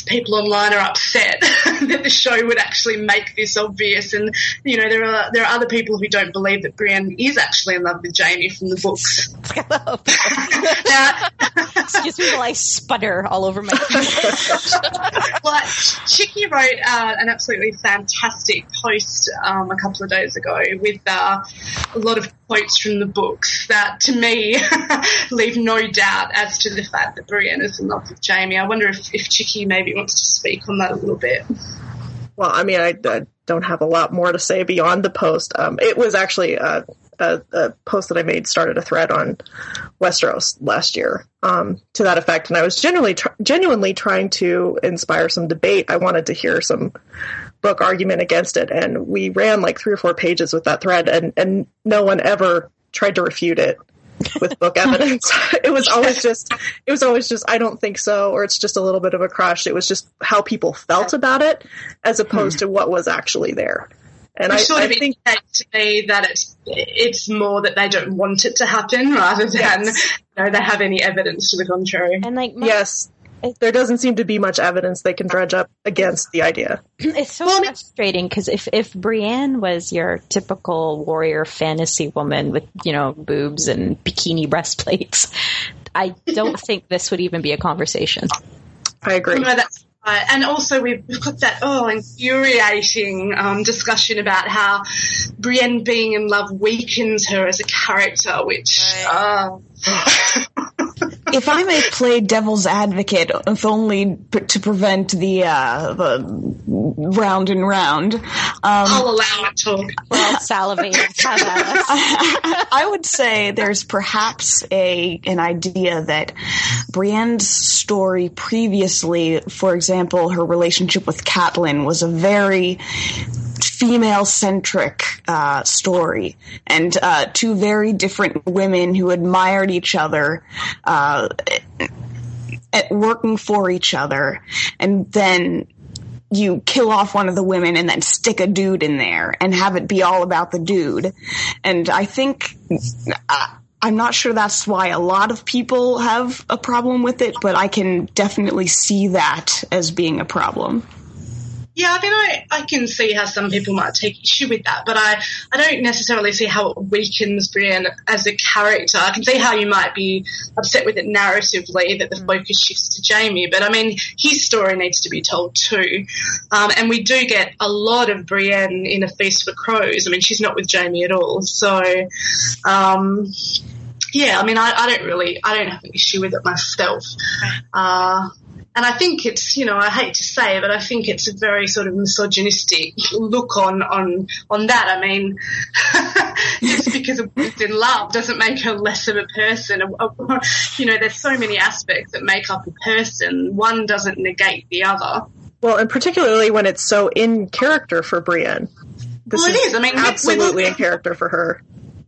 people online are upset that the show would actually make this obvious, and you know, there are there are other people who don't believe that Brienne is actually in love with Jaime from the books. now, Excuse me while I sputter all over my. well, Chicky wrote uh, an absolutely fantastic post um, a couple of days ago with uh, a lot of quotes from the books that, to me, leave no doubt as to the fact that Brienne is in love with Jaime. I wonder if, if Chicky maybe wants to speak on that a little bit. Well, I mean, I, I don't have a lot more to say beyond the post. Um, it was actually a, a, a post that I made started a thread on Westeros last year um, to that effect, and I was genuinely tr- genuinely trying to inspire some debate. I wanted to hear some book argument against it, and we ran like three or four pages with that thread, and and no one ever tried to refute it with book evidence. it was always just it was always just I don't think so or it's just a little bit of a crush. It was just how people felt about it as opposed hmm. to what was actually there. And I, sort I of think to me that it's it's more that they don't want it to happen rather than Yes. you know they have any evidence to the contrary. And like, my, yes, there doesn't seem to be much evidence they can dredge up against the idea. it's so Well, frustrating because if if Brienne was your typical warrior fantasy woman with you know boobs and bikini breastplates, I don't think this would even be a conversation. I agree. No, that's right. And also we've, we've got that oh infuriating um, discussion about how Brienne being in love weakens her as a character, which uh, if I may play devil's advocate, if only p- to prevent the uh, the round and round, um, I'll allow it to. We're all salivating. Have at us. I would say there's perhaps a an idea that Brienne's story previously, for example, her relationship with Catelyn was a very female centric uh, story, and uh, two very different women who admired each other. Uh, at working for each other, and then you kill off one of the women and then stick a dude in there and have it be all about the dude. And I think uh, I'm not sure that's why a lot of people have a problem with it, but I can definitely see that as being a problem. Yeah, I mean, I, I can see how some people might take issue with that, but I, I don't necessarily see how it weakens Brienne as a character. I can see how you might be upset with it narratively that the focus shifts to Jaime, but I mean, his story needs to be told too. Um, and we do get a lot of Brienne in A Feast for Crows. I mean, she's not with Jaime at all, so. Um, yeah, I mean, I, I don't really, I don't have an issue with it myself. Uh, and I think it's, you know, I hate to say it, but I think it's a very sort of misogynistic look on on on that. I mean, just because a woman's in love doesn't make her less of a person. You know, there's so many aspects that make up a person. One doesn't negate the other. Well, and particularly when it's so in character for Brienne. This Well, it is. I mean, absolutely in character for her.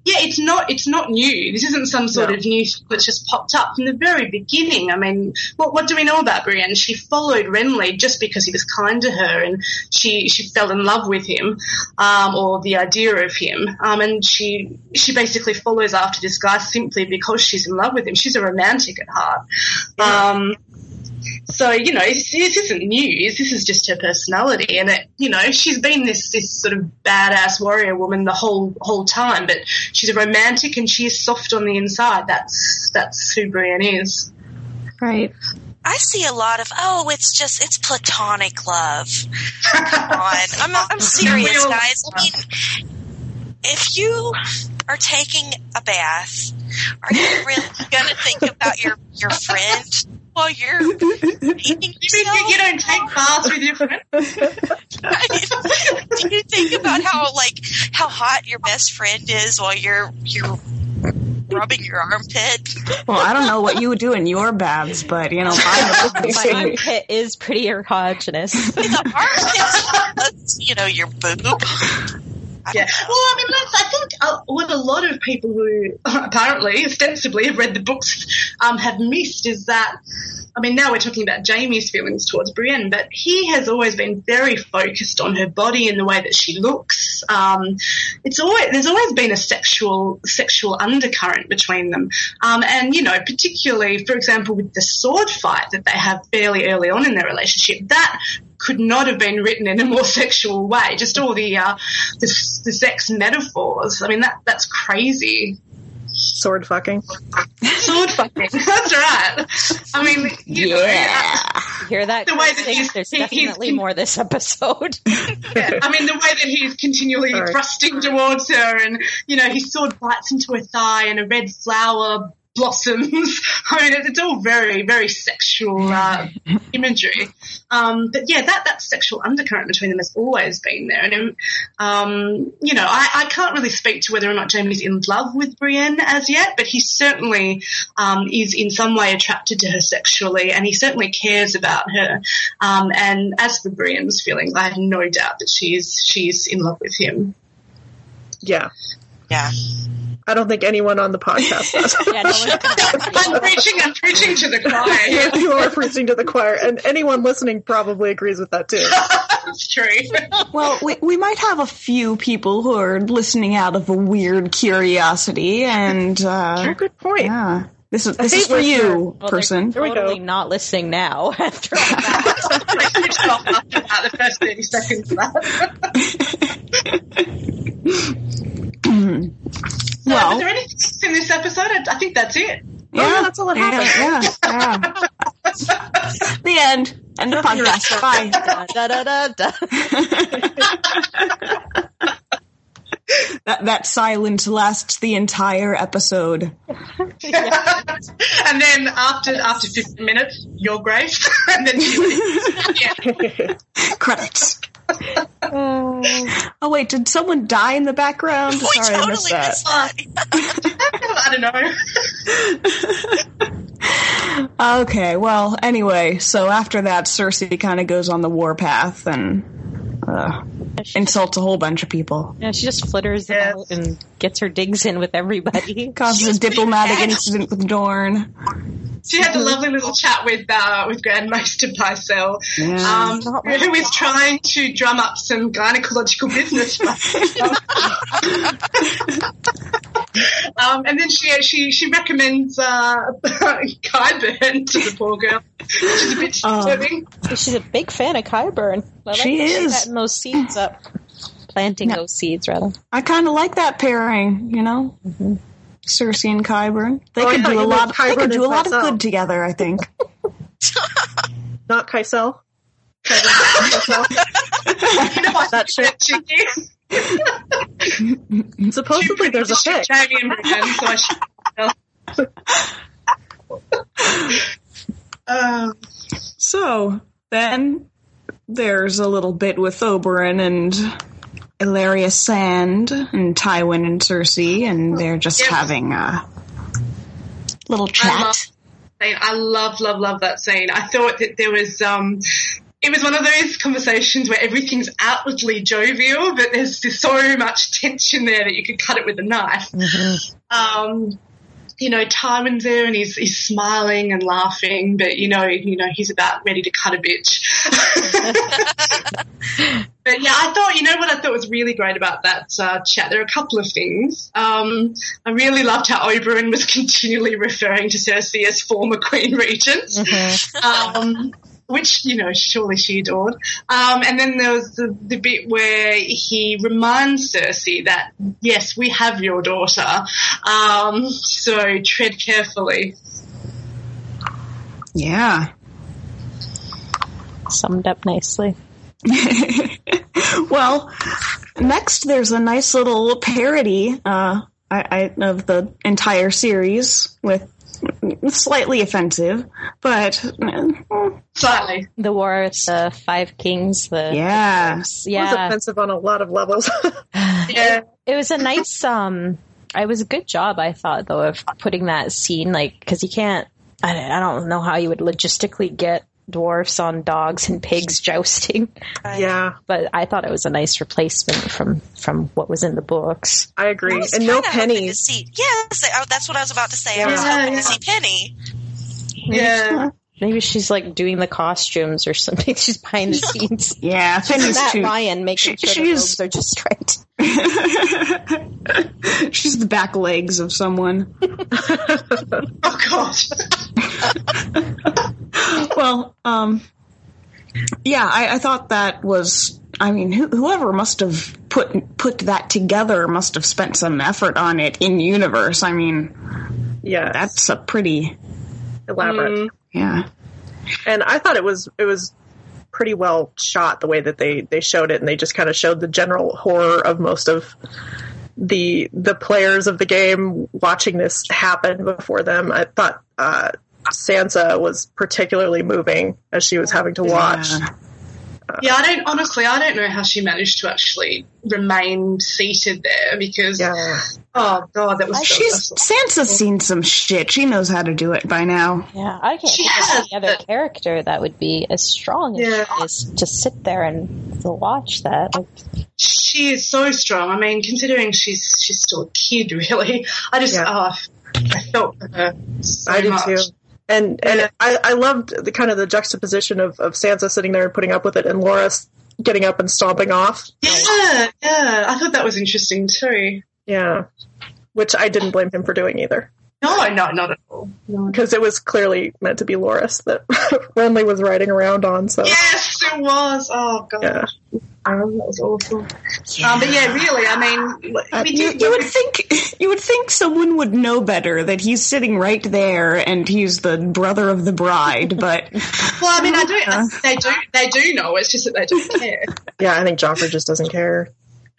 Yeah, it's not. It's not new. This isn't some sort No. of news that's just popped up from the very beginning. I mean, what what do we know about Brienne? She followed Renly just because he was kind to her, and she she fell in love with him, um, or the idea of him, um, and she she basically follows after this guy simply because she's in love with him. She's a romantic at heart. Um, so you know, this, this isn't news. This is just her personality, and it, you know, she's been this this sort of badass warrior woman the whole whole time. But she's a romantic, and she is soft on the inside. That's that's who Brienne is. Right. I see a lot of oh, it's just it's platonic love. Come on, I'm I'm serious, guys. I mean, if you are taking a bath, are you really going to think about your your friend while you're eating You mean yourself? you don't take baths with your friend? Do you think about how like how hot your best friend is while you're you're rubbing your armpit? Well, I don't know what you would do in your baths, but you know, mine My armpit is pretty erogenous. The armpit, you know, your boob. Yeah. Well, I mean, that's, I think uh, what a lot of people who apparently, ostensibly, have read the books um, have missed is that. I mean, now we're talking about Jaime's feelings towards Brienne, but he has always been very focused on her body and the way that she looks. Um, it's always there's always been a sexual sexual undercurrent between them, um, and you know, particularly, for example, with the sword fight that they have fairly early on in their relationship, that could not have been written in a more sexual way. Just all the uh, the, the sex metaphors. I mean, that that's crazy. Sword fucking. Sword fucking. That's right. I mean, you know, yeah. You hear that? The way that he's- There's he- he's definitely con- more this episode. Yeah, I mean, the way that he's continually Sorry. thrusting towards her, and you know, his sword bites into her thigh, and a red flower blossoms. I mean, it's all very, very sexual uh, imagery. Um, but yeah, that that sexual undercurrent between them has always been there, and um, you know, I, I can't really speak to whether or not Jaime's in love with Brienne as yet, but he certainly um, is in some way attracted to her sexually, and he certainly cares about her. Um, and as for Brienne's feelings, I have no doubt that she's she's in love with him. Yeah. Yeah. I don't think anyone on the podcast does. yeah, no I'm preaching, I'm preaching to the choir. you are preaching to the choir, and anyone listening probably agrees with that too. That's true. Well, we, we might have a few people who are listening out of a weird curiosity, and uh, Good point. yeah, this is this is for you, Well, they're person. we go. totally not listening now after all that. I switched off after about the first 30 seconds of that. so, Well- was there anything else in this episode? I, I think that's it. Yeah, that's all that yeah, happened. Yeah, yeah. the end. End of podcast. Bye. da, da, da, da. That that silence lasts the entire episode. and then after after 15 minutes, your grace. and then she leaves. yeah. Credits. Oh wait, did someone die in the background? We Sorry, I missed totally that. missed that. I don't know. Okay, well, anyway, so after that, Cersei kind of goes on the warpath and uh, insults a whole bunch of people. Yeah, she just flitters Yes. out and gets her digs in with everybody. Causes a diplomatic incident with Dorne. She had a lovely little chat with uh, with Grand Maester Pycelle, Yeah. um, who is trying to drum up some gynecological business. um, and then she she she recommends uh, Qyburn to the poor girl, which is a bit Oh. disturbing. She's a big fan of Qyburn. I like She is setting those seeds up. Planting those seeds, rather. I kind of like that pairing, you know? Cersei and Qyburn. They Oh, could do a meant lot. They could do a and lot of good together. I think. Not Pycelle. You know? That shit. Supposedly there's a fic. Jaime so I should. Um, So then there's a little bit with Oberyn and Ellaria Sand and Tywin and Cersei, and they're just Yep. having a little chat. I love, love, love that scene. I thought that there was, um, it was one of those conversations where everything's outwardly jovial, but there's just so much tension there that you could cut it with a knife. Um, you know, Tywin's there and he's he's smiling and laughing, but you know, you know, he's about ready to cut a bitch. but yeah, I thought, you know, what I thought was really great about that uh, chat. There are a couple of things. Um, I really loved how Oberyn was continually referring to Cersei as former Queen Regent. Um, which you know surely she adored. Um, and then there was the, the bit where he reminds Cersei that yes, we have your daughter, um, so tread carefully. Yeah. Summed up nicely. well, next there's a nice little parody uh, I, I, of the entire series with slightly offensive, but uh, Slightly. The War of the Five Kings. The yeah. It was yeah. offensive on a lot of levels. Yeah. It was a nice. Um, it was a good job, I thought, though, of putting that scene like because you can't. I, I don't know how you would logistically get dwarfs on dogs and pigs jousting, yeah, but I thought it was a nice replacement from from what was in the books. I I agree. was And no kinda to pennies. see- Yes, I- oh, that's what I was about to say. I was Yeah, hoping yeah. to see Penny. Yeah. Maybe she's like doing the costumes or something. She's behind the scenes. Yeah, Penny's Matt too. Ryan making she- sure the she's- robes are just right. She's the back legs of someone. Oh God. well, um, yeah, I, I thought that was. I mean, who, whoever must have put put that together must have spent some effort on it in universe. I mean, Yeah, that's a pretty elaborate. Mm. yeah. and I thought it was it was pretty well shot the way that they they showed it, and they just kind of showed the general horror of most of the the players of the game watching this happen before them. I thought uh, Sansa was particularly moving as she was having to watch. Yeah. Yeah, I don't honestly. I don't know how she managed to actually remain seated there because Yeah. oh god, that was uh, so She's Sansa's seen some shit. She knows how to do it by now. Yeah, I can't She think of any other but- character that would be as strong as Yeah. she is to sit there and to watch that. Like, she is so strong. I mean, considering she's she's still a kid, really. I just Yeah. oh, I felt for her so I did much. too. And and I, I loved the kind of the juxtaposition of, of Sansa sitting there and putting up with it, and Laura getting up and stomping off. Yeah, yeah. I thought that was interesting too. Yeah, which I didn't blame him for doing either. No, no, not at all. No. because it was clearly meant to be Loras that Renly was riding around on. So Yes, it was. Oh god, yeah, um, that was awful. Um, but yeah, really, I mean, Uh, we you, did. you would think you would think someone would know better that he's sitting right there and he's the brother of the bride, but well, I mean, I do. They do. They do know. It's just that they don't care. yeah. I think Joffrey just doesn't care.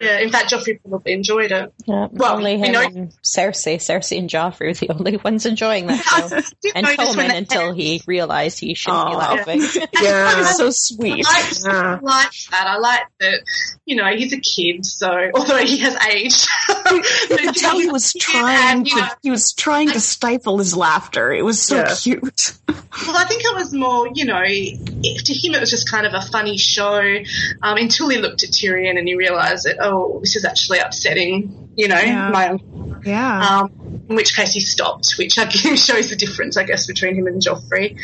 Yeah. In fact, Joffrey probably enjoyed it. Yeah, Well, only we him know- and Cersei. Cersei and Joffrey are the only ones enjoying that I show. and notice when Tommen they- until he realized he shouldn't be laughing. Yeah. so sweet. I Yeah. like that. I like that. You know, he's a kid, so although he has aged, You could tell he was trying and, you know, to he was trying to stifle his laughter. It was so Yeah. cute. Well, I think it was more, you know, to him it was just kind of a funny show um, until he looked at Tyrion and he realised that, oh, this is actually upsetting, you know, Yeah. my uncle. Yeah. Um, in which case he stopped, which I guess shows the difference, I guess, between him and Joffrey.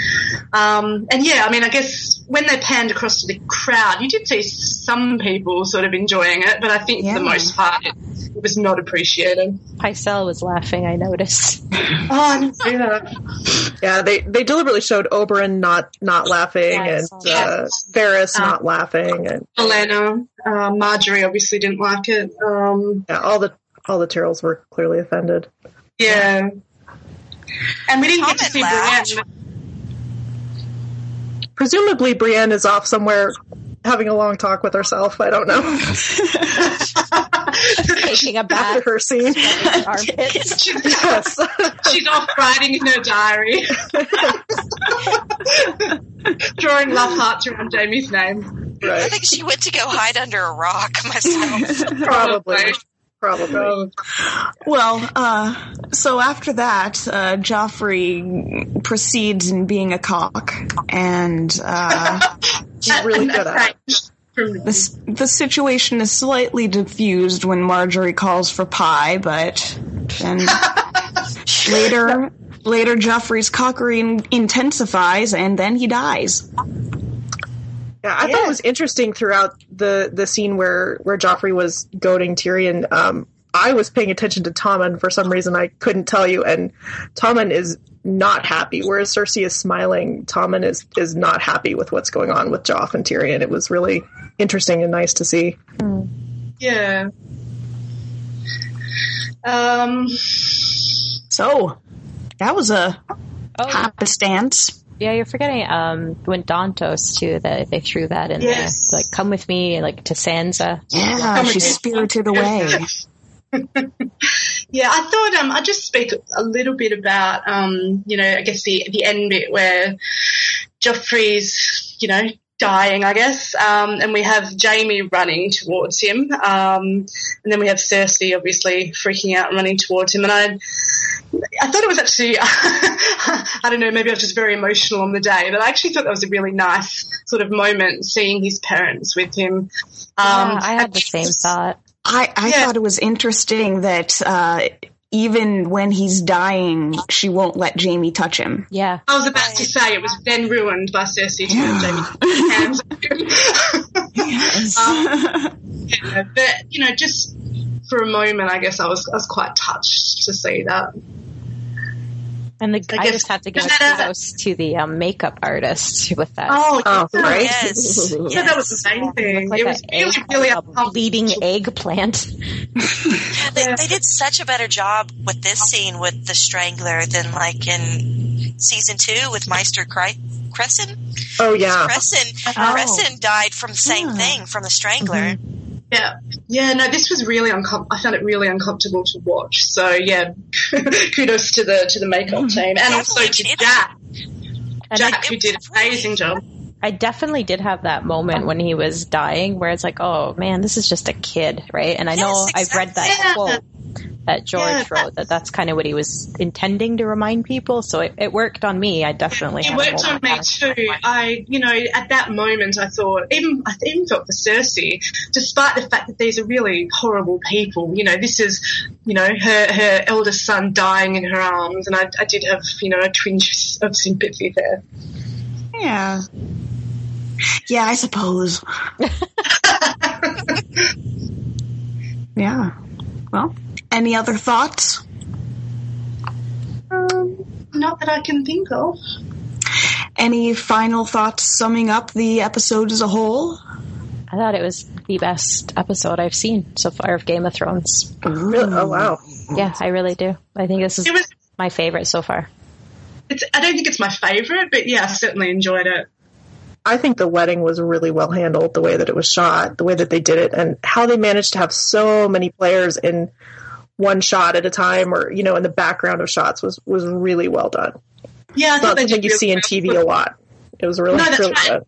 Um, and yeah, I mean, I guess when they panned across to the crowd, you did see some people sort of enjoying it, but I think for the most part it was not appreciated. Pycelle was laughing, I noticed. Oh, I didn't see that. Yeah, they they deliberately showed Oberyn not not laughing Yeah, and saw uh, Varys Um, not laughing and Olenna, uh, Margaery obviously didn't like it. Um, yeah, all the all the Tyrells were clearly offended. Yeah. And we didn't get to see laughed. Brienne. Presumably, Brienne is off somewhere having a long talk with herself. I don't know Taking a after bath, her scene. armpits. She's, yes, she's off writing in her diary. Drawing love hearts around Jaime's name. I think she went to go hide under a rock myself. Probably, probably. Well, uh, so after that, uh, Joffrey proceeds in being a cock, and uh, She's really good at it. The, the situation is slightly diffused when Margaery calls for pie, but then later, later Joffrey's cockery in- intensifies, and then he dies. Yeah, I thought it was interesting throughout the the scene where where Joffrey was goading Tyrion. Um, I was paying attention to Tommen for some reason I couldn't tell you, and Tommen is not happy. Whereas Cersei is smiling, Tommen is is not happy with what's going on with Joff and Tyrion. It was really interesting and nice to see. Yeah. Um, So that was a Oh, happenstance. yeah, you're forgetting um, when Dontos too. That they threw that in Yes. there, like come with me, like to Sansa. Yeah, she's spirited away. yeah, I thought um, I'd just speak a little bit about, um, you know, I guess the, the end bit where Joffrey's, you know, dying, I guess, um, and we have Jaime running towards him, um, and then we have Cersei obviously freaking out and running towards him, and I, I thought it was actually, I don't know, maybe I was just very emotional on the day, but I actually thought that was a really nice sort of moment seeing his parents with him. Um, yeah, I had the same thought. I, I Yeah. thought it was interesting that uh, even when he's dying, she won't let Jaime touch him. Yeah, I was about to say it was then ruined by Cersei turning Jaime's hands. Yeah, but you know, just for a moment, I guess I was I was quite touched to see that. And the, I I, guess- just have to give Yeah. kudos to the um, makeup artist with that. Oh, Oh, right. Yes, yeah, that was the same thing. Like it was a really, egg- really a uncomfortable. bleeding eggplant. They, they did such a better job with this scene with the Strangler than like in season two with Maester Cre- Cressen. Oh yeah, Cressen, Oh. Cressen died from the same Yeah. thing from the Strangler. Yeah, yeah. No, this was really uncom- I found it really uncomfortable to watch. So yeah, kudos to the to the makeup mm-hmm. team and also to. Jack. And Jack, I, who did an amazing job. I definitely did have that moment when he was dying where it's like, oh man, this is just a kid, right? And I know Yes, I've read that exactly. quote that George Yeah, wrote that that's kind of what he was intending to remind people. So it, it worked on me. I definitely It worked on me there. too. I, you know, at that moment, I thought, even I even felt for Cersei, despite the fact that these are really horrible people. You know, this is, you know, her her eldest son dying in her arms, and I, I did have, you know, a twinge of sympathy there. Yeah. Yeah, Well, that was a, yeah, a Yeah, I suppose. yeah. Well, any other thoughts? Um, not that I can think of. Any final thoughts summing up the episode as a whole? I thought it was the best episode I've seen so far of Game of Thrones. Really? Oh wow. Yeah, I really do. I think this is It was. my favorite so far. It's, I don't think it's my favourite, but yeah, I certainly enjoyed it. I think the wedding was really well handled, the way that it was shot, the way that they did it, and how they managed to have so many players in one shot at a time, or you know, in the background of shots was was really well done. Yeah, I It's not thought they something you see in TV a lot. It was really No, that's really right. good.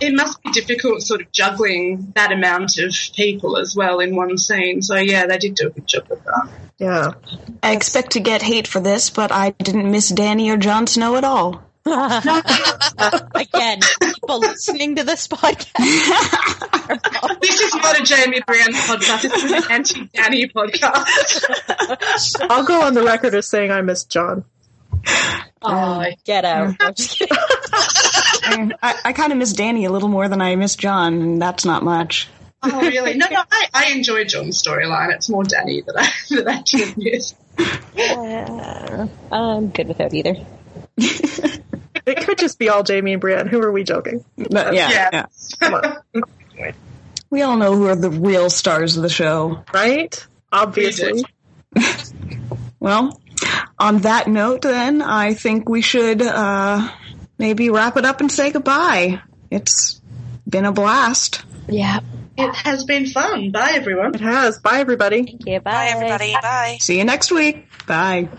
It must be difficult, sort of juggling that amount of people as well in one scene. So yeah, they did do a good job with that. Yeah, I expect to get hate for this, but I didn't miss Dany or Jon Snow at all. Again, people listening to this podcast. This is not a Jaime Brown podcast. This is an anti-Dany podcast. I'll go on the record as saying I miss Jon. Oh, Get out. I'm just kidding. I, I, I kind of miss Dany a little more than I miss Jon, and that's not much. oh, really? No, no. I, I enjoy Jon's storyline. It's more Dany that I that I did miss. Uh, I'm good without either. It could just be all Jaime and Brienne. Who are we joking? But yeah, Yeah. yeah. We all know who are the real stars of the show. right? Obviously. Well, on that note, then I think we should uh, maybe wrap it up and say goodbye. It's been a blast. Yeah. It has been fun. Bye, everyone. It has. Bye, everybody. Thank you. Bye, everybody. Bye. See you next week. Bye.